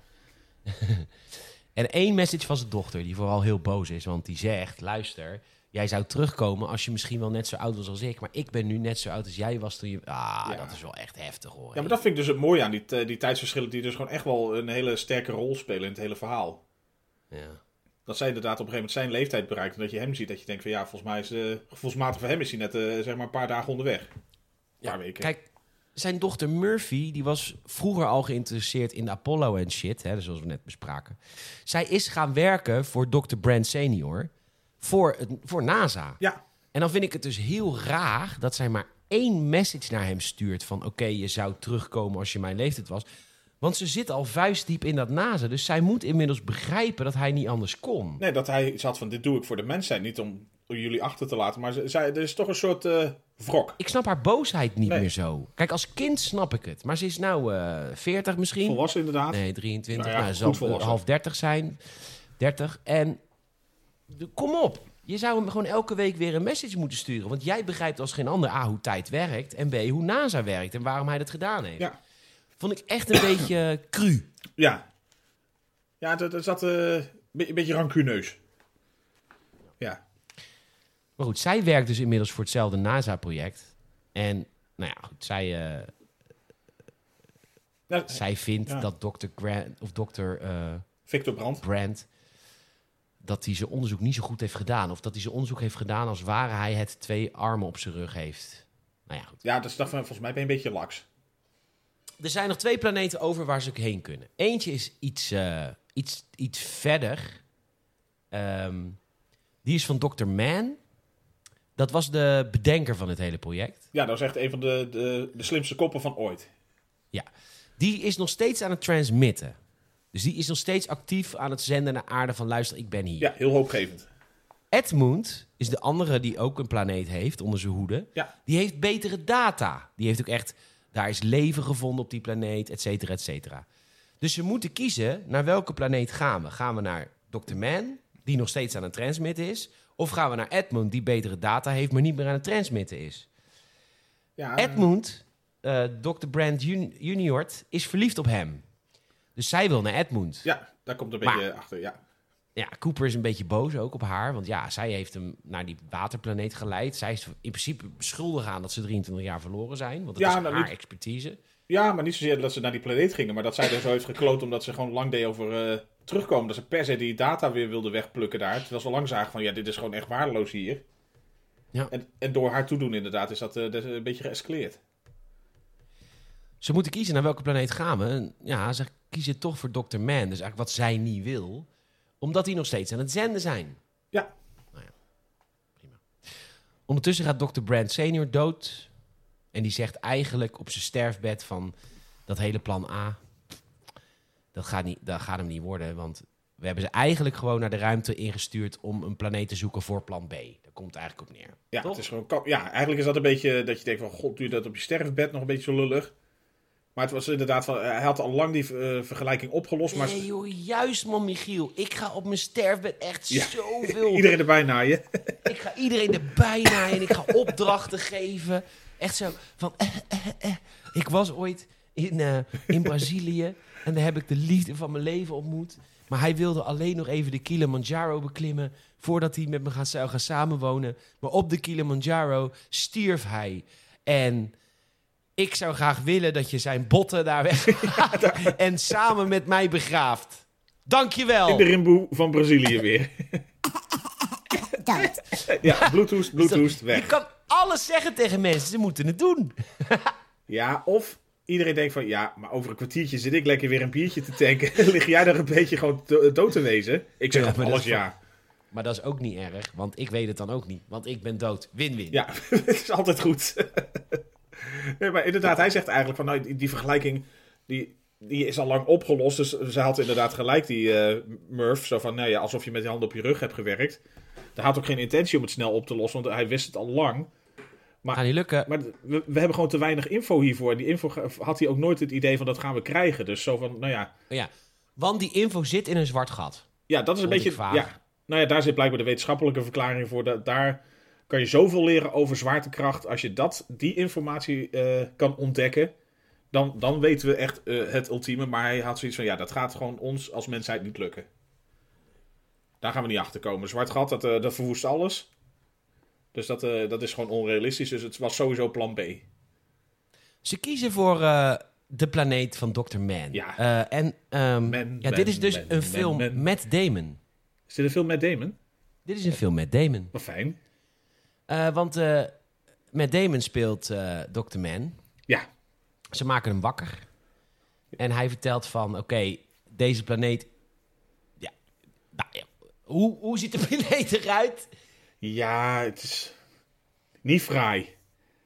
En één message van zijn dochter, die vooral heel boos is. Want die zegt, luister, jij zou terugkomen als je misschien wel net zo oud was als ik. Maar ik ben nu net zo oud als jij was toen je... Ah, Ja. dat is wel echt heftig hoor. Ja, maar dat vind ik dus het mooie aan die, t- die tijdsverschillen. Die dus gewoon echt wel een hele sterke rol spelen in het hele verhaal. Ja. Dat zij inderdaad op een gegeven moment zijn leeftijd bereikt. En dat je hem ziet. Dat je denkt van ja, volgens mij is eh gevoelsmatig voor hem is hij net eh, zeg maar een paar dagen onderweg. Ja, weken. Kijk, zijn dochter Murphy, die was vroeger al geïnteresseerd in Apollo en shit, hè, zoals we net bespraken. Zij is gaan werken voor Dr. Brand Senior voor, het, voor NASA. Ja, En dan vind ik het dus heel raar dat zij maar één message naar hem stuurt van... oké, je zou terugkomen als je mijn leeftijd was. Want ze zit al vuistdiep in dat NASA. Dus zij moet inmiddels begrijpen dat hij niet anders kon. nee, dat hij had van dit doe ik voor de mensheid. Niet om jullie achter te laten. Maar ze- zij, er is toch een soort eh wrok. Ik snap haar boosheid niet Nee. meer zo. Kijk, als kind snap ik het. Maar ze is nou eh 40 misschien. Volwassen inderdaad. Nee, 23. Nou ja, Nou, zal volwassen. half 30 zijn. 30. En de- kom op. Je zou hem gewoon elke week weer een message moeten sturen. Want jij begrijpt als geen ander A, hoe tijd werkt. En B, hoe NASA werkt. En waarom hij dat gedaan heeft. Ja. Vond ik echt een beetje cru. Ja. Ja, dat dat zat een beetje- een beetje rancuneus. Maar goed, zij werkt dus inmiddels voor hetzelfde NASA-project. En nou ja, goed, zij, eh, Nou, zij vindt Ja. dat Dr. Grant of Dr. eh, Victor Brandt. Brand dat hij zijn onderzoek niet zo goed heeft gedaan. Of dat hij zijn onderzoek heeft gedaan als ware hij het twee armen op zijn rug heeft. Nou ja, goed. Ja, dat is van, volgens mij ben je een beetje laks. Er zijn nog twee planeten over waar ze ook heen kunnen. Eentje is iets, eh, iets, iets verder. Ehm, die is van Dr. Man. Dat was de bedenker van het hele project. Ja, dat is echt een van de, de, de slimste koppen van ooit. Ja. Die is nog steeds aan het transmitten. Dus die is nog steeds actief aan het zenden naar aarde van luister, ik ben hier. Ja, heel hoopgevend. Edmund is de andere die ook een planeet heeft onder zijn hoede. Ja. Die heeft betere data. Die heeft ook echt, daar is leven gevonden op die planeet, et cetera, et cetera. Dus ze moeten kiezen naar welke planeet gaan we. Gaan we naar Dr. Man, die nog steeds aan het transmitten is? Of gaan we naar Edmund, die betere data heeft, maar niet meer aan het transmitten is? Ja, Edmund, eh Dr. Brand jun- Junior, is verliefd op hem. Dus zij wil naar Edmund. Ja, daar komt een Maar- beetje achter, ja. Ja, Cooper is een beetje boos ook op haar. Want ja, zij heeft hem naar die waterplaneet geleid. Zij is in principe schuldig aan dat ze 23 jaar verloren zijn. Want het Ja, is nou, haar niet- expertise. Ja, maar niet zozeer dat ze naar die planeet gingen, maar dat zij er zo heeft gekloot omdat ze gewoon lang deed over eh, terugkomen. Dat ze per se die data weer wilden wegplukken daar. Terwijl ze lang zagen van, ja, dit is gewoon echt waardeloos hier. Ja. En, en door haar toedoen inderdaad is dat, eh, een beetje geëscaleerd. ze moeten kiezen naar welke planeet gaan we. En ja, ze kiezen toch voor Dr. Man. Dus eigenlijk wat zij niet wil. Omdat die nog steeds aan het zenden zijn. Ja. Nou ja, prima. Ondertussen gaat Dr. Brand senior dood. En die zegt eigenlijk op zijn sterfbed van... dat hele plan A... dat gaat, niet, dat gaat hem niet worden. Want we hebben ze eigenlijk gewoon naar de ruimte ingestuurd... om een planeet te zoeken voor plan B. Daar komt het eigenlijk op neer. Ja, Toch? het is gewoon, ja, eigenlijk is dat een beetje dat je denkt van, god, doe je dat op je sterfbed nog een beetje zo lullig. Maar het was inderdaad van, hij had al lang die eh, vergelijking opgelost, maar Nee joh, juist man Michiel. Ik ga op mijn sterfbed echt Ja. zoveel... iedereen erbij naaien. Ik ga iedereen erbij naaien en ik ga opdrachten geven. Echt zo van... eh, eh, eh. Ik was ooit in, eh, in Brazilië en daar heb ik de liefde van mijn leven ontmoet. Maar hij wilde alleen nog even de Kilimanjaro beklimmen voordat hij met me gaan, zou gaan samenwonen. Maar op de Kilimanjaro stierf hij. En ik zou graag willen dat je zijn botten daar weg en samen met mij begraaft. Dankjewel. In de rimboe van Brazilië weer. Dood. ja, bluetooth, bluetooth, Je weg. kan alles zeggen tegen mensen, ze moeten het doen. Ja, of iedereen denkt van, ja, maar over een kwartiertje zit ik lekker weer een biertje te tanken. Lig jij daar een beetje gewoon do- dood te wezen? Ik zeg Ja, op maar dat alles is ja. Maar dat is ook niet erg, want ik weet het dan ook niet. Want ik ben dood. Win-win. Ja, het is altijd goed. nee, maar inderdaad, hij zegt eigenlijk van, nou, die, die vergelijking, die, die is al lang opgelost. Dus ze had inderdaad gelijk, die eh, Murph. Zo van, nou ja, alsof je met je hand op je rug hebt gewerkt. Hij had ook geen intentie om het snel op te lossen, want hij wist het al lang. Gaat niet lukken. Maar we, we hebben gewoon te weinig info hiervoor. En die info had hij ook nooit het idee van, dat gaan we krijgen. Dus zo van, nou ja, Ja, want die info zit in een zwart gat. Ja, dat is een beetje. Ja, nou ja, daar zit blijkbaar de wetenschappelijke verklaring voor. Dat, daar kan je zoveel leren over zwaartekracht. Als je dat, die informatie eh, kan ontdekken, dan, dan weten we echt eh, het ultieme. Maar hij had zoiets van: ja, dat gaat gewoon ons als mensheid niet lukken. Daar gaan we niet achter komen. Zwart gat, dat, eh, dat verwoest alles. Dus dat, eh, dat is gewoon onrealistisch. Dus het was sowieso plan B. Ze kiezen voor eh, de planeet van Dr. Man. Ja. Eh, en ehm, Man, ja, man, dit is dus man, een film met Damon. Is dit een film met Damon? Dit is een film met Damon. Wat fijn. Want Matt Damon speelt Dr. Man. Ja, Ze maken hem wakker. En hij vertelt van, oké, deze planeet... Ja, nou ja, hoe, hoe ziet de planeet eruit? Ja, het is niet fraai.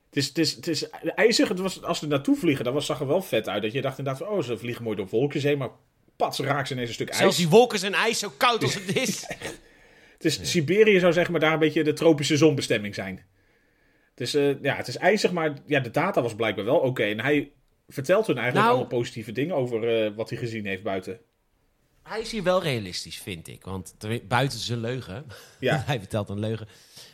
Het is, het is, het is ijzig. Het was, als ze naartoe vliegen, dat was, zag er wel vet uit. Dat je dacht inderdaad van, oh, ze vliegen mooi door wolkjes heen. Maar pats, raken ze ineens een stuk ijs. Zelfs die wolken zijn ijs, zo koud als het is. Het is, Siberië zou zeg maar daar een beetje de tropische zonbestemming zijn. Het is, eh, ja, het is ijzig, maar ja, de data was blijkbaar wel oké. En hij vertelt hun eigenlijk Nou- allemaal positieve dingen over eh, wat hij gezien heeft buiten. Hij is hier wel realistisch, vind ik. Want buiten een leugen. Ja. hij vertelt een leugen.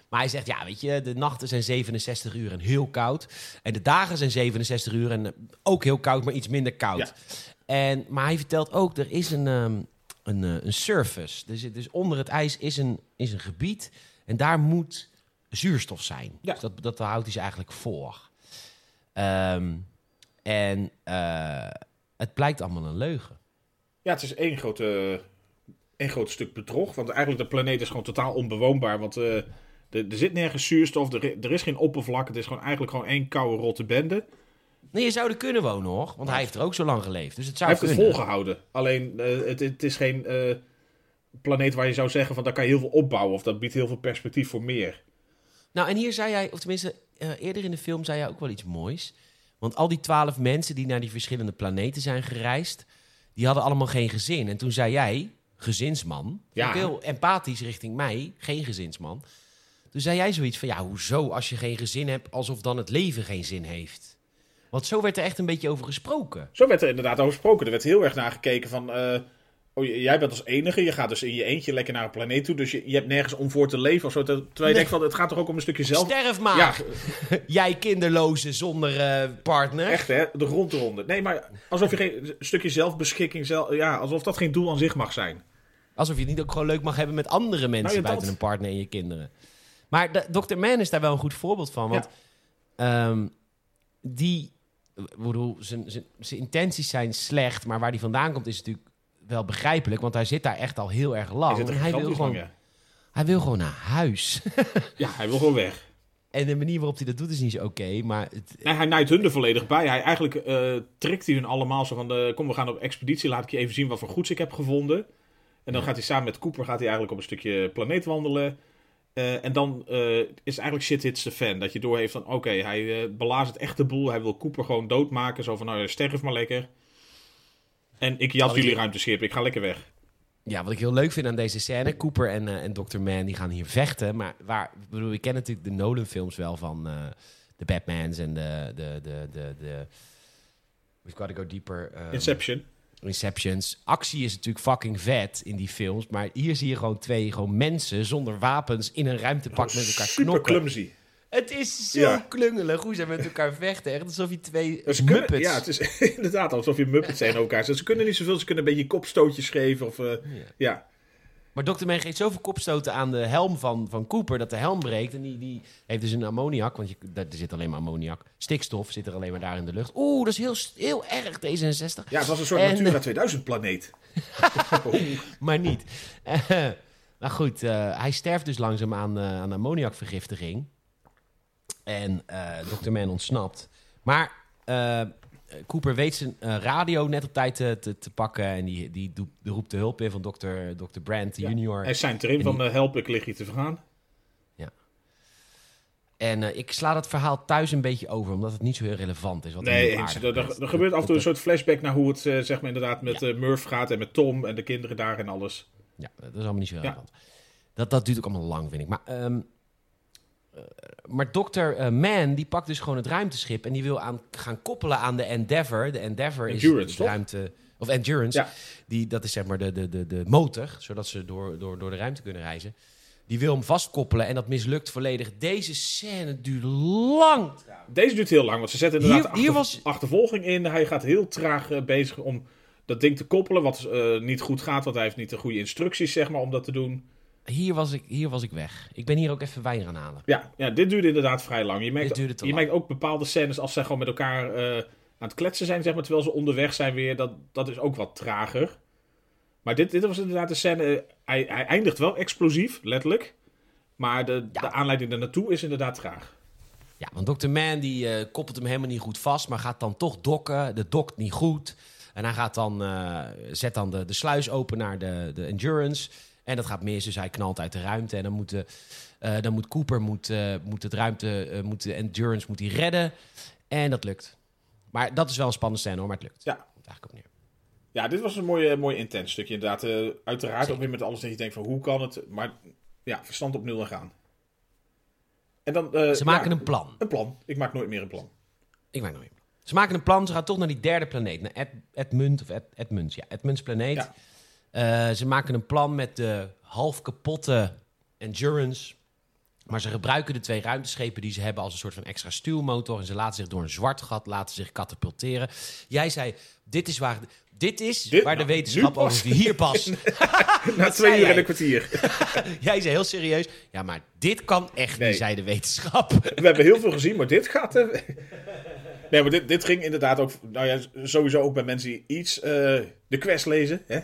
Maar hij zegt, ja, weet je, de nachten zijn 67 uur en heel koud. En de dagen zijn 67 uur en eh, ook heel koud, maar iets minder koud. Ja. En, maar hij vertelt ook, er is een, ehm, een, eh, een surface. Dus, dus onder het ijs is een, is een gebied en daar moet zuurstof zijn. Ja. Dus dat, dat houdt hij ze eigenlijk voor. Ehm, en eh, het blijkt allemaal een leugen. Ja, het is één grote, één groot stuk bedrog. Want eigenlijk de planeet is gewoon totaal onbewoonbaar. Want eh, er, er zit nergens zuurstof, er, er is geen oppervlak. Het is gewoon eigenlijk gewoon één koude rotte bende. Nee, je zou er kunnen wonen hoor. Want hij heeft er ook zo lang geleefd. Dus het zou Hij heeft het volgehouden. Alleen, eh, het, het is geen eh, planeet waar je zou zeggen van daar kan je heel veel opbouwen. Of dat biedt heel veel perspectief voor meer. Nou, en hier zei jij, of tenminste eerder in de film zei jij ook wel iets moois. Want al die twaalf mensen die naar die verschillende planeten zijn gereisd, die hadden allemaal geen gezin. En toen zei jij, gezinsman, Ja. heel empathisch richting mij, geen gezinsman. Toen zei jij zoiets van, ja, hoezo als je geen gezin hebt, alsof dan het leven geen zin heeft? Want zo werd er echt een beetje over gesproken. Zo werd er inderdaad over gesproken. Er werd heel erg naar gekeken van... eh, oh, jij bent als enige, je gaat dus in je eentje lekker naar een planeet toe. Dus je, je hebt nergens om voor te leven of zo. Terwijl je Nee. denkt van, het gaat toch ook om een stukje zelf... Sterf maar, Ja, jij kinderloze zonder eh, partner. echt hè, de grond eronder. Nee, maar alsof je geen een stukje zelfbeschikking... Zelf, ja, alsof dat geen doel aan zich mag zijn. Alsof je het niet ook gewoon leuk mag hebben met andere mensen Nou ja, buiten dat. een partner en je kinderen. Maar de, Dr. Man is daar wel een goed voorbeeld van. Want ehm, die, ik bedoel, zijn, zijn, zijn intenties zijn slecht, maar waar die vandaan komt is natuurlijk wel begrijpelijk. Want hij zit daar echt al heel erg lang. Hij en hij wil, gewoon, lang, hij wil gewoon naar huis. Ja, hij wil gewoon weg. En de manier waarop hij dat doet is niet zo oké, maar... Het, Nee, hij naait hun er volledig bij. Hij eigenlijk eh trekt hij hun allemaal zo van... De, kom, we gaan op expeditie. Laat ik je even zien wat voor goeds ik heb gevonden. En dan gaat hij samen met Cooper gaat hij eigenlijk op een stukje planeet wandelen. Eh, en dan eh, is eigenlijk shit hits de fan. Dat je doorheeft van... Oké, hij belazert echt de boel. Hij wil Cooper gewoon doodmaken. Zo van, nou, sterf maar lekker. En ik ik- jullie ruimteschip. Ik ga lekker weg. Ja, wat ik heel leuk vind aan deze scène, Cooper en, eh, en Dr. Man, die gaan hier vechten. Maar waar, ik bedoel, ik ken natuurlijk de Nolan-films wel van eh, de Batmans en de, de, de, de, de We've got to go deeper. ehm, Inception. Inceptions. Actie is natuurlijk fucking vet in die films. Maar hier zie je gewoon twee gewoon mensen zonder wapens in een ruimtepak met elkaar Super knokken. clumsy. Het is zo Ja. klungelig hoe ze met elkaar vechten. Echt alsof je twee kunnen, muppets... ja, het is inderdaad alsof je Muppets zijn elkaar. Ze kunnen niet zoveel. Ze kunnen een beetje kopstootjes geven. Of, eh, ja. Maar Dr. Man geeft zoveel kopstoten aan de helm van, van Cooper dat de helm breekt. En die, die heeft dus een ammoniak, want je, er zit alleen maar ammoniak. Stikstof zit er alleen maar daar in de lucht. Oeh, dat is heel, heel erg, D66. Ja, het was een soort En- Natura 2000 planeet. Maar niet. Maar goed, eh, hij sterft dus langzaam aan, eh, aan ammoniakvergiftiging. En eh Dr. Man ontsnapt. Maar eh, Cooper weet zijn eh, radio net op tijd te, te, te pakken. En die, die, roept de hulp in van Dr. Dr. Brandt junior. Hij zijn erin En van die- help, ik lig hier te vergaan. En eh, ik sla dat verhaal thuis een beetje over, omdat het niet zo heel relevant is. Wat Nee, eens. Er, er, er gebeurt af en toe een soort flashback naar hoe het zeg maar inderdaad met Murph gaat en met Tom en de kinderen daar en alles. Ja, dat is allemaal niet zo Ja. relevant. Dat, dat duurt ook allemaal lang, vind ik. Maar, ehm eh, maar Dr. eh, Man, die pakt dus gewoon het ruimteschip... en die wil aan, gaan koppelen aan de Endeavour. De Endeavour Endurance, is de ruimte... Of Endurance. Ja. Die, dat is zeg maar de, de, de, de motor, zodat ze door, door, door de ruimte kunnen reizen. Die wil hem vastkoppelen en dat mislukt volledig. Deze scène duurt lang. Deze duurt heel lang, want ze zetten inderdaad Hier- hier achter- was- achtervolging in. Hij gaat heel traag eh, bezig om dat ding te koppelen, wat eh, niet goed gaat, want hij heeft niet de goede instructies zeg maar om dat te doen. Hier was, ik, hier was ik weg. Ik ben hier ook even wijn gaan halen. Ja, ja dit duurde inderdaad vrij lang. Je merkt, je lang. merkt ook bepaalde scènes als zij gewoon met elkaar eh, aan het kletsen zijn, zeg maar, terwijl ze onderweg zijn weer. Dat, dat is ook wat trager. Maar dit, dit was inderdaad een scène. eh, hij, hij eindigt wel explosief, letterlijk. Maar de, Ja. de aanleiding ernaartoe is inderdaad traag. Ja, want Dr. Man die eh, koppelt hem helemaal niet goed vast, maar gaat dan toch dokken. De dokt niet goed. En hij gaat dan, zet dan de, de sluis open naar de, de Endurance. En dat gaat mis, dus hij knalt uit de ruimte. En dan moet, de, eh, dan moet Cooper moet, eh, moet het ruimte, eh, moet de Endurance moet hij redden. En dat lukt. Maar dat is wel een spannende scène hoor, maar het lukt. Ja. Komt eigenlijk op neer. Ja, dit was een mooi, mooi intens stukje inderdaad. Eh, uiteraard Zeker. ook weer met alles dat je denkt van hoe kan het. Maar ja, verstand op nul en gaan. En dan, eh, Ze maken ja, een plan. een plan. Ik maak nooit meer een plan. Ik weet nog niet. Ze maken een plan, ze gaan toch naar die derde planeet. Naar Ed, Edmund, of Ed, Edmunds, ja, Edmunds planeet. Ja. Eh, ze maken een plan met de half kapotte Endurance. Maar ze gebruiken de twee ruimteschepen die ze hebben als een soort van extra stuwmotor. En ze laten zich door een zwart gat laten zich katapulteren. Jij zei, dit is waar, dit is Dit- waar de nou, wetenschap over hier pas. Na twee uur en jij? een kwartier. Jij zei heel serieus, ja, maar dit kan echt Nee. niet, zei de wetenschap. We hebben heel veel gezien, maar dit gaat... Nee, maar dit, dit ging inderdaad ook... Nou ja, sowieso ook bij mensen die iets... eh, de quest lezen, hè?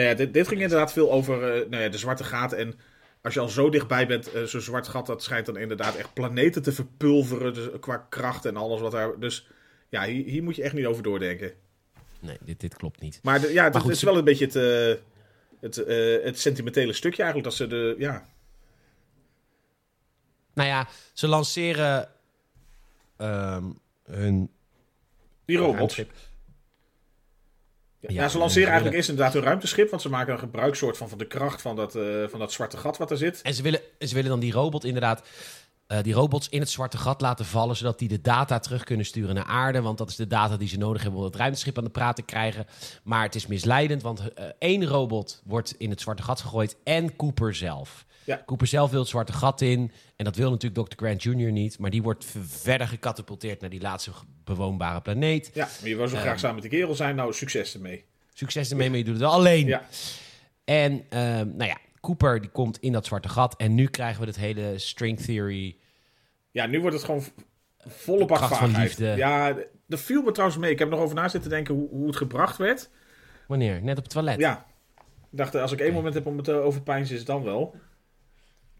Nou ja, dit, dit ging inderdaad veel over eh, nou ja, de zwarte gaten. En als je al zo dichtbij bent, eh, zo'n zwart gat, dat schijnt dan inderdaad echt planeten te verpulveren. Dus, qua kracht en alles wat daar... Dus ja, hier, hier moet je echt niet over doordenken. Nee, dit, dit klopt niet. Maar de- ja, het is wel een beetje het, eh, het, eh, het sentimentele stukje eigenlijk. Dat ze de... Ja, Nou ja, ze lanceren ehm, hun die ruimteschip. Ja, Ja, ze en lanceren eigenlijk eerst inderdaad hun ruimteschip, want ze maken een gebruikssoort van, van de kracht van dat, eh, van dat zwarte gat wat er zit. En ze willen, ze willen dan die robot inderdaad, eh, die robots in het zwarte gat laten vallen, zodat die de data terug kunnen sturen naar aarde. Want dat is de data die ze nodig hebben om het ruimteschip aan de praat te krijgen. Maar het is misleidend, want eh, één robot wordt in het zwarte gat gegooid en Cooper zelf. Ja. Cooper zelf wil het zwarte gat in. En dat wil natuurlijk Dr. Grant Jr. niet. Maar die wordt verder gecatapulteerd naar die laatste bewoonbare planeet. Ja, maar je wil zo Ehm. graag samen met de kerel zijn, nou succes ermee. Succes ermee, maar je doet het wel alleen. Ja, En ehm, nou ja, Cooper die komt in dat zwarte gat. En nu krijgen we het hele string theory. ja nu wordt het gewoon volle bak van liefde. Ja, dat viel me trouwens mee. Ik heb nog over na zitten denken hoe, hoe het gebracht werd. Wanneer? Net op het toilet. Ja, ik dacht, eh, als ik één moment heb om het te overpijnsen, is het dan wel.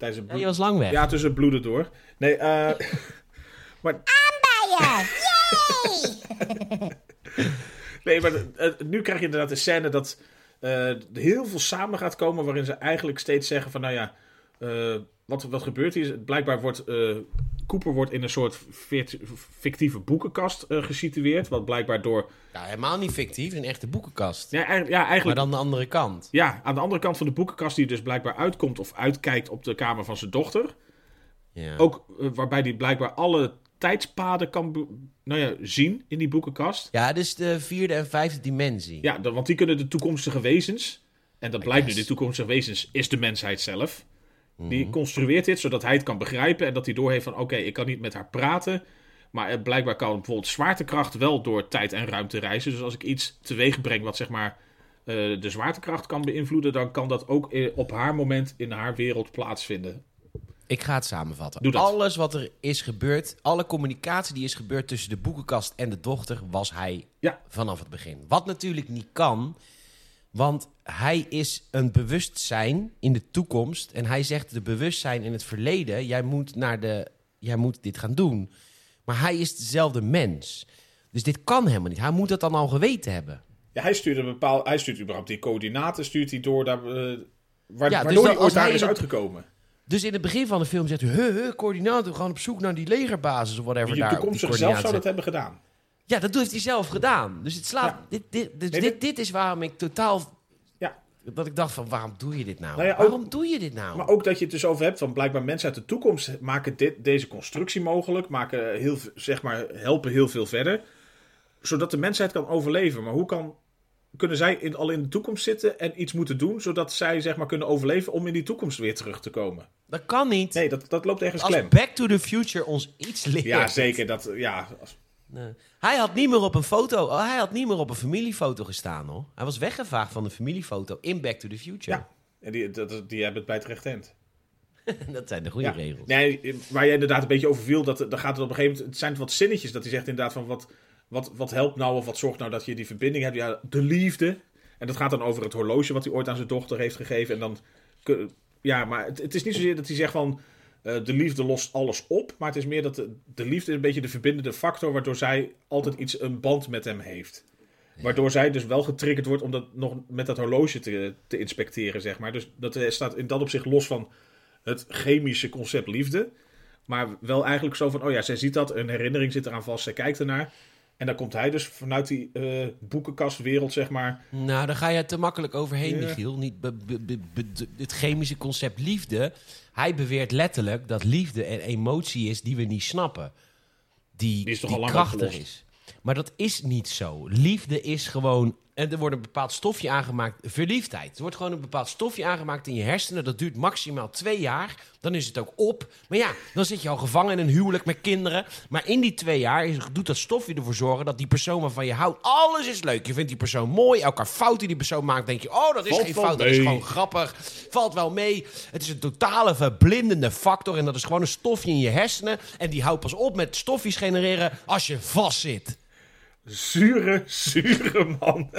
Tijdens een Ja, je was lang weg. Ja, tussen het bloeden door. Nee, eh maar, Bijen. Yay! nee, maar eh, nu krijg je inderdaad de scène dat eh, er heel veel samen gaat komen... waarin ze eigenlijk steeds zeggen van, nou ja... eh, wat, wat gebeurt hier? Blijkbaar wordt... eh Cooper wordt in een soort fictieve boekenkast eh, gesitueerd. Wat blijkbaar door... Ja, helemaal niet fictief, een echte boekenkast. Ja, eigenlijk, ja, Maar eigenlijk dan de andere kant. ja, aan de andere kant van de boekenkast... die dus blijkbaar uitkomt of uitkijkt op de kamer van zijn dochter... Ja. Ook eh, waarbij hij blijkbaar alle tijdspaden kan nou ja, zien in die boekenkast. ja, dus de vierde en vijfde dimensie. Ja, dan- want die kunnen de toekomstige wezens. En dat blijkt nu, de toekomstige wezens is de mensheid zelf. Die Mhm. construeert dit zodat hij het kan begrijpen. En dat hij doorheeft van oké, ik kan niet met haar praten. Maar eh, blijkbaar kan bijvoorbeeld zwaartekracht wel door tijd en ruimte reizen. Dus als ik iets teweeg breng wat zeg maar eh, de zwaartekracht kan beïnvloeden, dan kan dat ook eh, op haar moment in haar wereld plaatsvinden. Ik ga het samenvatten. Doe dat. Alles wat er is gebeurd, alle communicatie die is gebeurd tussen de boekenkast en de dochter, was hij Ja. vanaf het begin. Wat natuurlijk niet kan, want hij is een bewustzijn in de toekomst. En hij zegt de bewustzijn in het verleden, jij moet, naar de, jij moet dit gaan doen. Maar hij is dezelfde mens. Dus dit kan helemaal niet. Hij moet dat dan al geweten hebben. Ja, hij stuurt een bepaald, hij stuurt überhaupt die coördinaten, stuurt hij door, daar, eh, waar, Ja, dus waardoor hij als ooit daar is het- uitgekomen. Dus in het begin van de film zegt hij... Huh, coördinaten, we gaan op zoek naar die legerbasis of whatever. Die daar toekomstig zelf zou dat hebben gedaan. Ja, dat heeft hij zelf gedaan. Dus, het slaat, Ja. dit, dit, dus Nee, dit, dit- dit is waarom ik totaal... Ja. Dat ik dacht van, waarom doe je dit nou? Nou ja, ook- waarom doe je dit nou? Maar ook dat je het dus over hebt van blijkbaar mensen uit de toekomst maken dit, deze constructie mogelijk, maken heel, zeg maar, helpen heel veel verder, zodat de mensheid kan overleven. Maar hoe kan, kunnen zij in, al in de toekomst zitten en iets moeten doen, zodat zij zeg maar kunnen overleven om in die toekomst weer terug te komen? dat kan niet. Nee, dat, dat loopt ergens Als klem. Back to the Future ons iets leert... Ja, zeker. Dat, ja, Nee. Hij had niet meer op een foto... Oh, hij had niet meer op een familiefoto gestaan, hoor. Hij was weggevaagd van de familiefoto in Back to the Future. ja. En die, dat, die hebben het bij het recht dat zijn de goede Ja. regels. Nee, waar jij inderdaad een beetje over viel, dat, dan gaat het op een gegeven moment, het zijn wat zinnetjes dat hij zegt inderdaad van wat, wat, wat helpt nou of wat zorgt nou dat je die verbinding hebt. Ja, de liefde. En dat gaat dan over het horloge wat hij ooit aan zijn dochter heeft gegeven. En dan, ja, maar het, het is niet zozeer dat hij zegt van eh, de liefde lost alles op. Maar het is meer dat de, de liefde is een beetje de verbindende factor waardoor zij altijd iets, een band met hem heeft. Waardoor zij dus wel getriggerd wordt om dat nog met dat horloge te, te inspecteren, zeg maar. Dus dat eh, staat in dat opzicht los van het chemische concept liefde. Maar wel eigenlijk zo van, oh ja, zij ziet dat, een herinnering zit eraan vast, zij kijkt ernaar. En dan komt hij dus vanuit die eh, boekenkastwereld, zeg maar. Nou, daar ga je te makkelijk overheen, Ja. Michiel. Niet het chemische concept liefde. Hij beweert letterlijk dat liefde een emotie is die we niet snappen. Die, Die is toch die al lang krachtig is. Maar dat is niet zo. Liefde is gewoon... En er wordt een bepaald stofje aangemaakt. Verliefdheid. Er wordt gewoon een bepaald stofje aangemaakt in je hersenen. Dat duurt maximaal twee jaar. Dan is het ook op. Maar ja, dan zit je al gevangen in een huwelijk met kinderen. Maar in die twee jaar is, doet dat stofje ervoor zorgen... dat die persoon waarvan je houdt... Alles is leuk. Je vindt die persoon mooi. Elke fout die die persoon maakt, denk je... Oh, dat is Valt geen fout. Dat is gewoon grappig. Valt wel mee. Het is een totale verblindende factor. En dat is gewoon een stofje in je hersenen. En die houdt pas op met stofjes genereren als je vastzit. Zure, zure man.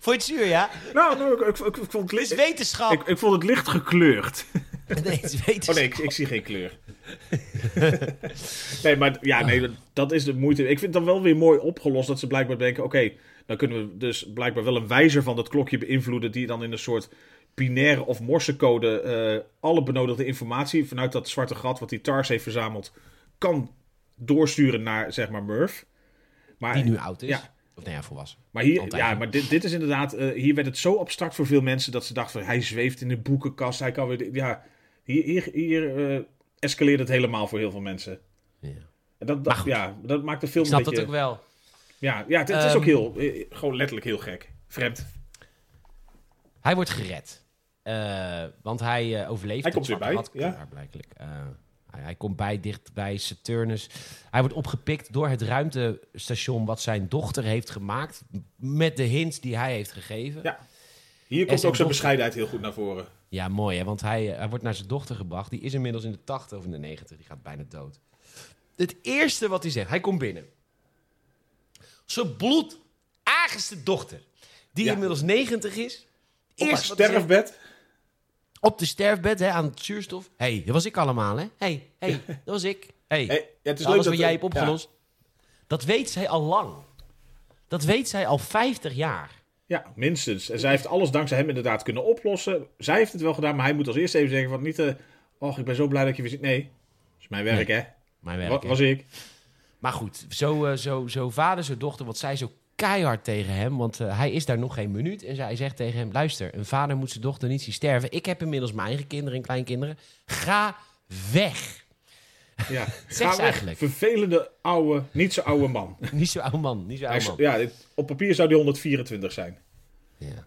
Vond je het zuur, ja? nou, nou, ik, ik, vond het Het is licht... wetenschap. Ik, ik vond het licht gekleurd. Nee, het is wetenschap. Oh nee, ik, ik zie geen kleur. nee, maar ja, nee, dat is de moeite. Ik vind het dan wel weer mooi opgelost dat ze blijkbaar denken: oké, dan kunnen we dus blijkbaar wel een wijzer van dat klokje beïnvloeden, die dan in een soort binaire of morsecode eh, alle benodigde informatie vanuit dat zwarte gat wat die TARS heeft verzameld, kan doorsturen naar zeg maar Murph. Maar, Die nu oud is. Ja. Of nou ja, volwassen. maar hier, Altijd. ja, maar dit, dit is inderdaad, eh, hier werd het zo abstract voor veel mensen dat ze dachten: van, hij zweeft in de boekenkast, hij kan weer, ja, hier, hier, hier eh, escaleert het helemaal voor heel veel mensen. Ja. En dat, dat, ja, dat maakt de film Ik snap dat ook wel. Ja, ja het, het is Ehm, ook heel, eh, gewoon letterlijk heel gek. Vreemd. Hij wordt gered. Want hij overleeft. Hij komt weer bij, ja. klaarblijkelijk. Eh, hij, komt bij, dicht bij Saturnus. Hij wordt opgepikt door het ruimtestation wat zijn dochter heeft gemaakt. Met de hints die hij heeft gegeven. Ja. Hier komt ook zijn dochter- bescheidenheid heel goed naar voren. Ja, mooi hè, want hij, eh, hij wordt naar zijn dochter gebracht. Die is inmiddels in de 80 of in de 90, die gaat bijna dood. Het eerste wat hij zegt, hij komt binnen. Zijn bloedagenste dochter, die Ja. inmiddels 90 is, Op haar sterfbed. Op de sterfbed hè, aan het zuurstof. Hé, hey, dat was ik allemaal, hè? Hé, hey, hey, dat was ik. Hey, Hey, ja, het is alles leuk wat dat jij hebt opgelost. Dat weet zij al lang. Dat weet zij al 50 jaar. Ja, minstens. En zij heeft alles dankzij hem inderdaad kunnen oplossen. Zij heeft het wel gedaan, maar hij moet als eerste even zeggen van niet... oh, ik ben zo blij dat je weer ziet. Nee, dat is mijn werk, hè. Mijn werk, Wat hè. was ik? Maar goed, zo, eh, zo, zo vader, zo dochter, wat zij zo keihard tegen hem. Want eh, hij is daar nog geen minuut. En zij zegt tegen hem, luister, een vader moet zijn dochter niet zien sterven. Ik heb inmiddels mijn eigen kinderen en kleinkinderen. Ga weg. Ja, ga weg. eigenlijk. Vervelende, oude, niet zo oude man. Niet zo oude man, niet zo oude man. ja, dit- op papier zou die 124 zijn. Ja.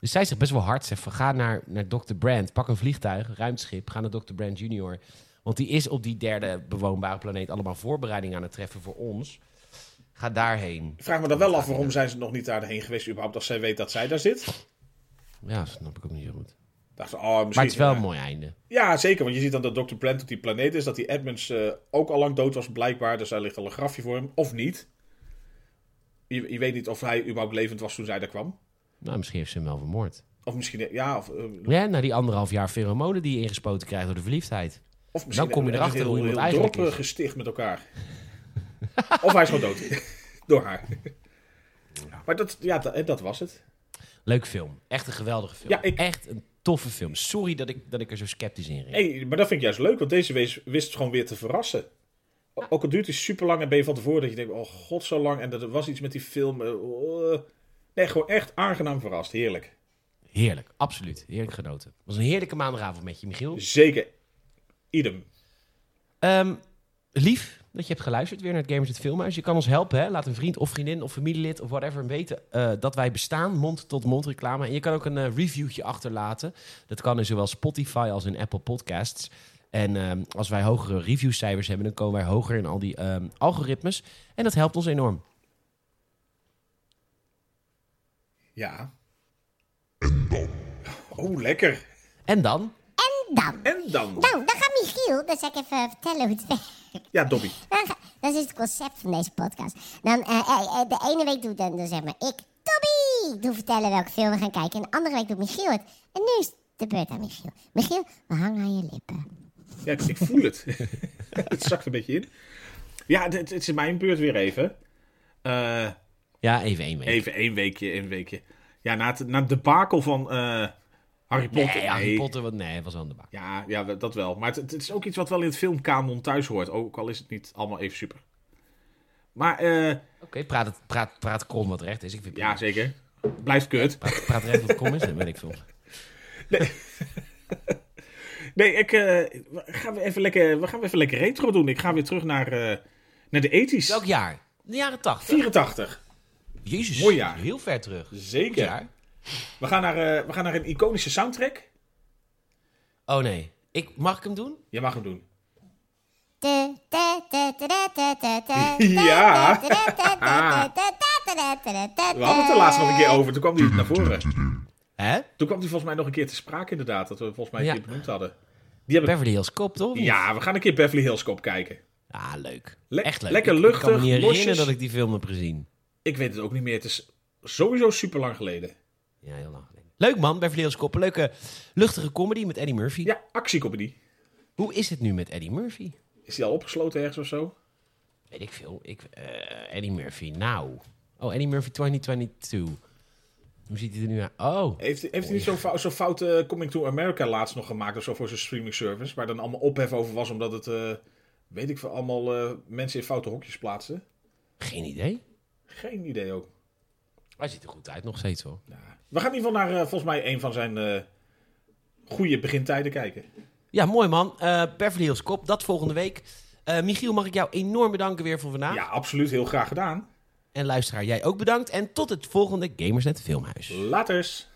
Dus zij zegt best wel hard. Zegt van, ga naar, naar Dr. Brand. Pak een vliegtuig, ruimteschip. Ga naar Dr. Brand Junior. Want die is op die derde bewoonbare planeet allemaal voorbereidingen aan het treffen voor ons. Ga daarheen. Ik vraag me dan wel af waarom zijn ze nog niet daarheen geweest überhaupt als zij weet dat zij daar zit. Ja, snap ik ook niet zo goed. Dacht oh, misschien, Maar het is wel ja. een mooi einde. Ja, zeker. Want je ziet dan dat Dr. Brand op die planeet is. Dat die Edmonds eh, ook al lang dood was, blijkbaar. Dus daar ligt al een grafje voor hem. Of niet. Je, je weet niet of hij überhaupt levend was toen zij daar kwam. Nou, misschien heeft ze hem wel vermoord. Of misschien, ja, of, eh, Ja, na die anderhalf jaar pheromonen die je ingespoten krijgt door de verliefdheid. of misschien Dan kom je erachter hoe iemand heel eigenlijk is. gesticht met elkaar. of hij is gewoon dood. Door haar. Maar dat, ja, dat, dat was het. Leuk film. Echt een geweldige film. Ja, ik- Echt een toffe film. Sorry dat ik, dat ik er zo sceptisch in reed. Hey, maar dat vind ik juist leuk, want deze wees, wist het gewoon weer te verrassen. Ook al duurt het super lang en ben je van tevoren dat je denkt, oh god, zo lang. En er was iets met die film. eh, oh. Nee, gewoon echt aangenaam verrast. Heerlijk. Heerlijk, absoluut. Heerlijk genoten. Het was een heerlijke maandagavond met je, Michiel. Zeker. Idem. Ehm, lief dat je hebt geluisterd weer naar het Gamers het Filmhuis. Je kan ons helpen. Hè? Laat een vriend of vriendin of familielid of whatever weten eh, dat wij bestaan. Mond-tot-mond reclame. En je kan ook een eh, reviewtje achterlaten. Dat kan in zowel Spotify als in Apple Podcasts. En ehm, als wij hogere reviewcijfers hebben, dan komen wij hoger in al die ehm, algoritmes. En dat helpt ons enorm. Ja. En dan. Oh, lekker. En dan? Dan. En dan. Nou, dan dan zal ik even vertellen hoe het werkt. Ja, Dobby. Dat is het concept van deze podcast. Dan, eh, eh, eh, de ene week doe dan, dan zeg maar ik, Toby, doe vertellen welke film we gaan kijken. En de andere week doet Michiel het. En nu is de beurt aan Michiel. Michiel, we hangen aan je lippen. Ja, ik, ik voel het. het zakt een beetje in. Ja, het, het is mijn beurt weer even. Eh, Ja, even één week. even één weekje, één weekje. Ja, na het, na het debakel van eh, Harry Potter. Nee, Harry nee. Potter, wat, nee, was aan de bak. Ja, ja, dat wel. Maar het, het is ook iets wat wel in het filmkanon thuis hoort. Ook al is het niet allemaal even super. Maar eh, Oké, praat, het, praat, praat krom wat recht is. Ik vind ja, zeker. Blijft kut. Praat, praat recht wat krom is, dat weet ik veel. Nee, ik, eh, we gaan we, even lekker, we gaan even lekker retro doen. Ik ga weer terug naar, eh, naar de 80s. Welk jaar? De jaren 80. 84. Jezus, Mooi jaar. heel ver terug. Zeker. We gaan naar, we gaan naar een iconische soundtrack. Oh nee. Ik, mag ik hem doen? Je mag hem doen. Ja. We hadden het de laatst nog een keer over. Toen kwam die naar voren. Hè? Toen kwam hij volgens mij nog een keer te sprake inderdaad. Dat we volgens mij een ja. keer benoemd hadden. Die hebben... Beverly Hills Cop, toch? Ja, we gaan een keer Beverly Hills Cop kijken. Ah, leuk. Echt leuk. Lekker luchtig, Ik kan me niet herinneren dat ik die film heb gezien. Ik weet het ook niet meer. Het is sowieso super lang geleden. Ja, heel lang geleden. Leuk man, Beverly Hills Cop. Leuke, luchtige comedy met Eddie Murphy. Ja, actiecomedy. Hoe is het nu met Eddie Murphy? Is die al opgesloten ergens of zo? Weet ik veel. Ik, eh, Eddie Murphy, nou. Oh, Eddie Murphy 2022. Hoe ziet hij er nu uit? Oh, Heeft, heeft hij niet zo'n foute Coming to America laatst nog gemaakt of zo voor zijn streaming service? Waar dan allemaal ophef over was omdat het, eh, weet ik veel, allemaal eh, mensen in foute hokjes plaatsen? geen idee. Geen idee ook. Hij ziet er goed uit, nog steeds hoor. Ja. We gaan in ieder geval naar, eh, volgens mij, een van zijn eh goede begintijden kijken. Ja, mooi man. Eh Beverly Hills Cop, dat volgende week. Eh, Michiel, mag ik jou enorm bedanken weer voor vandaag. Ja, absoluut. Heel graag gedaan. En luisteraar, jij ook bedankt. En tot het volgende Gamersnet Filmhuis. Laters.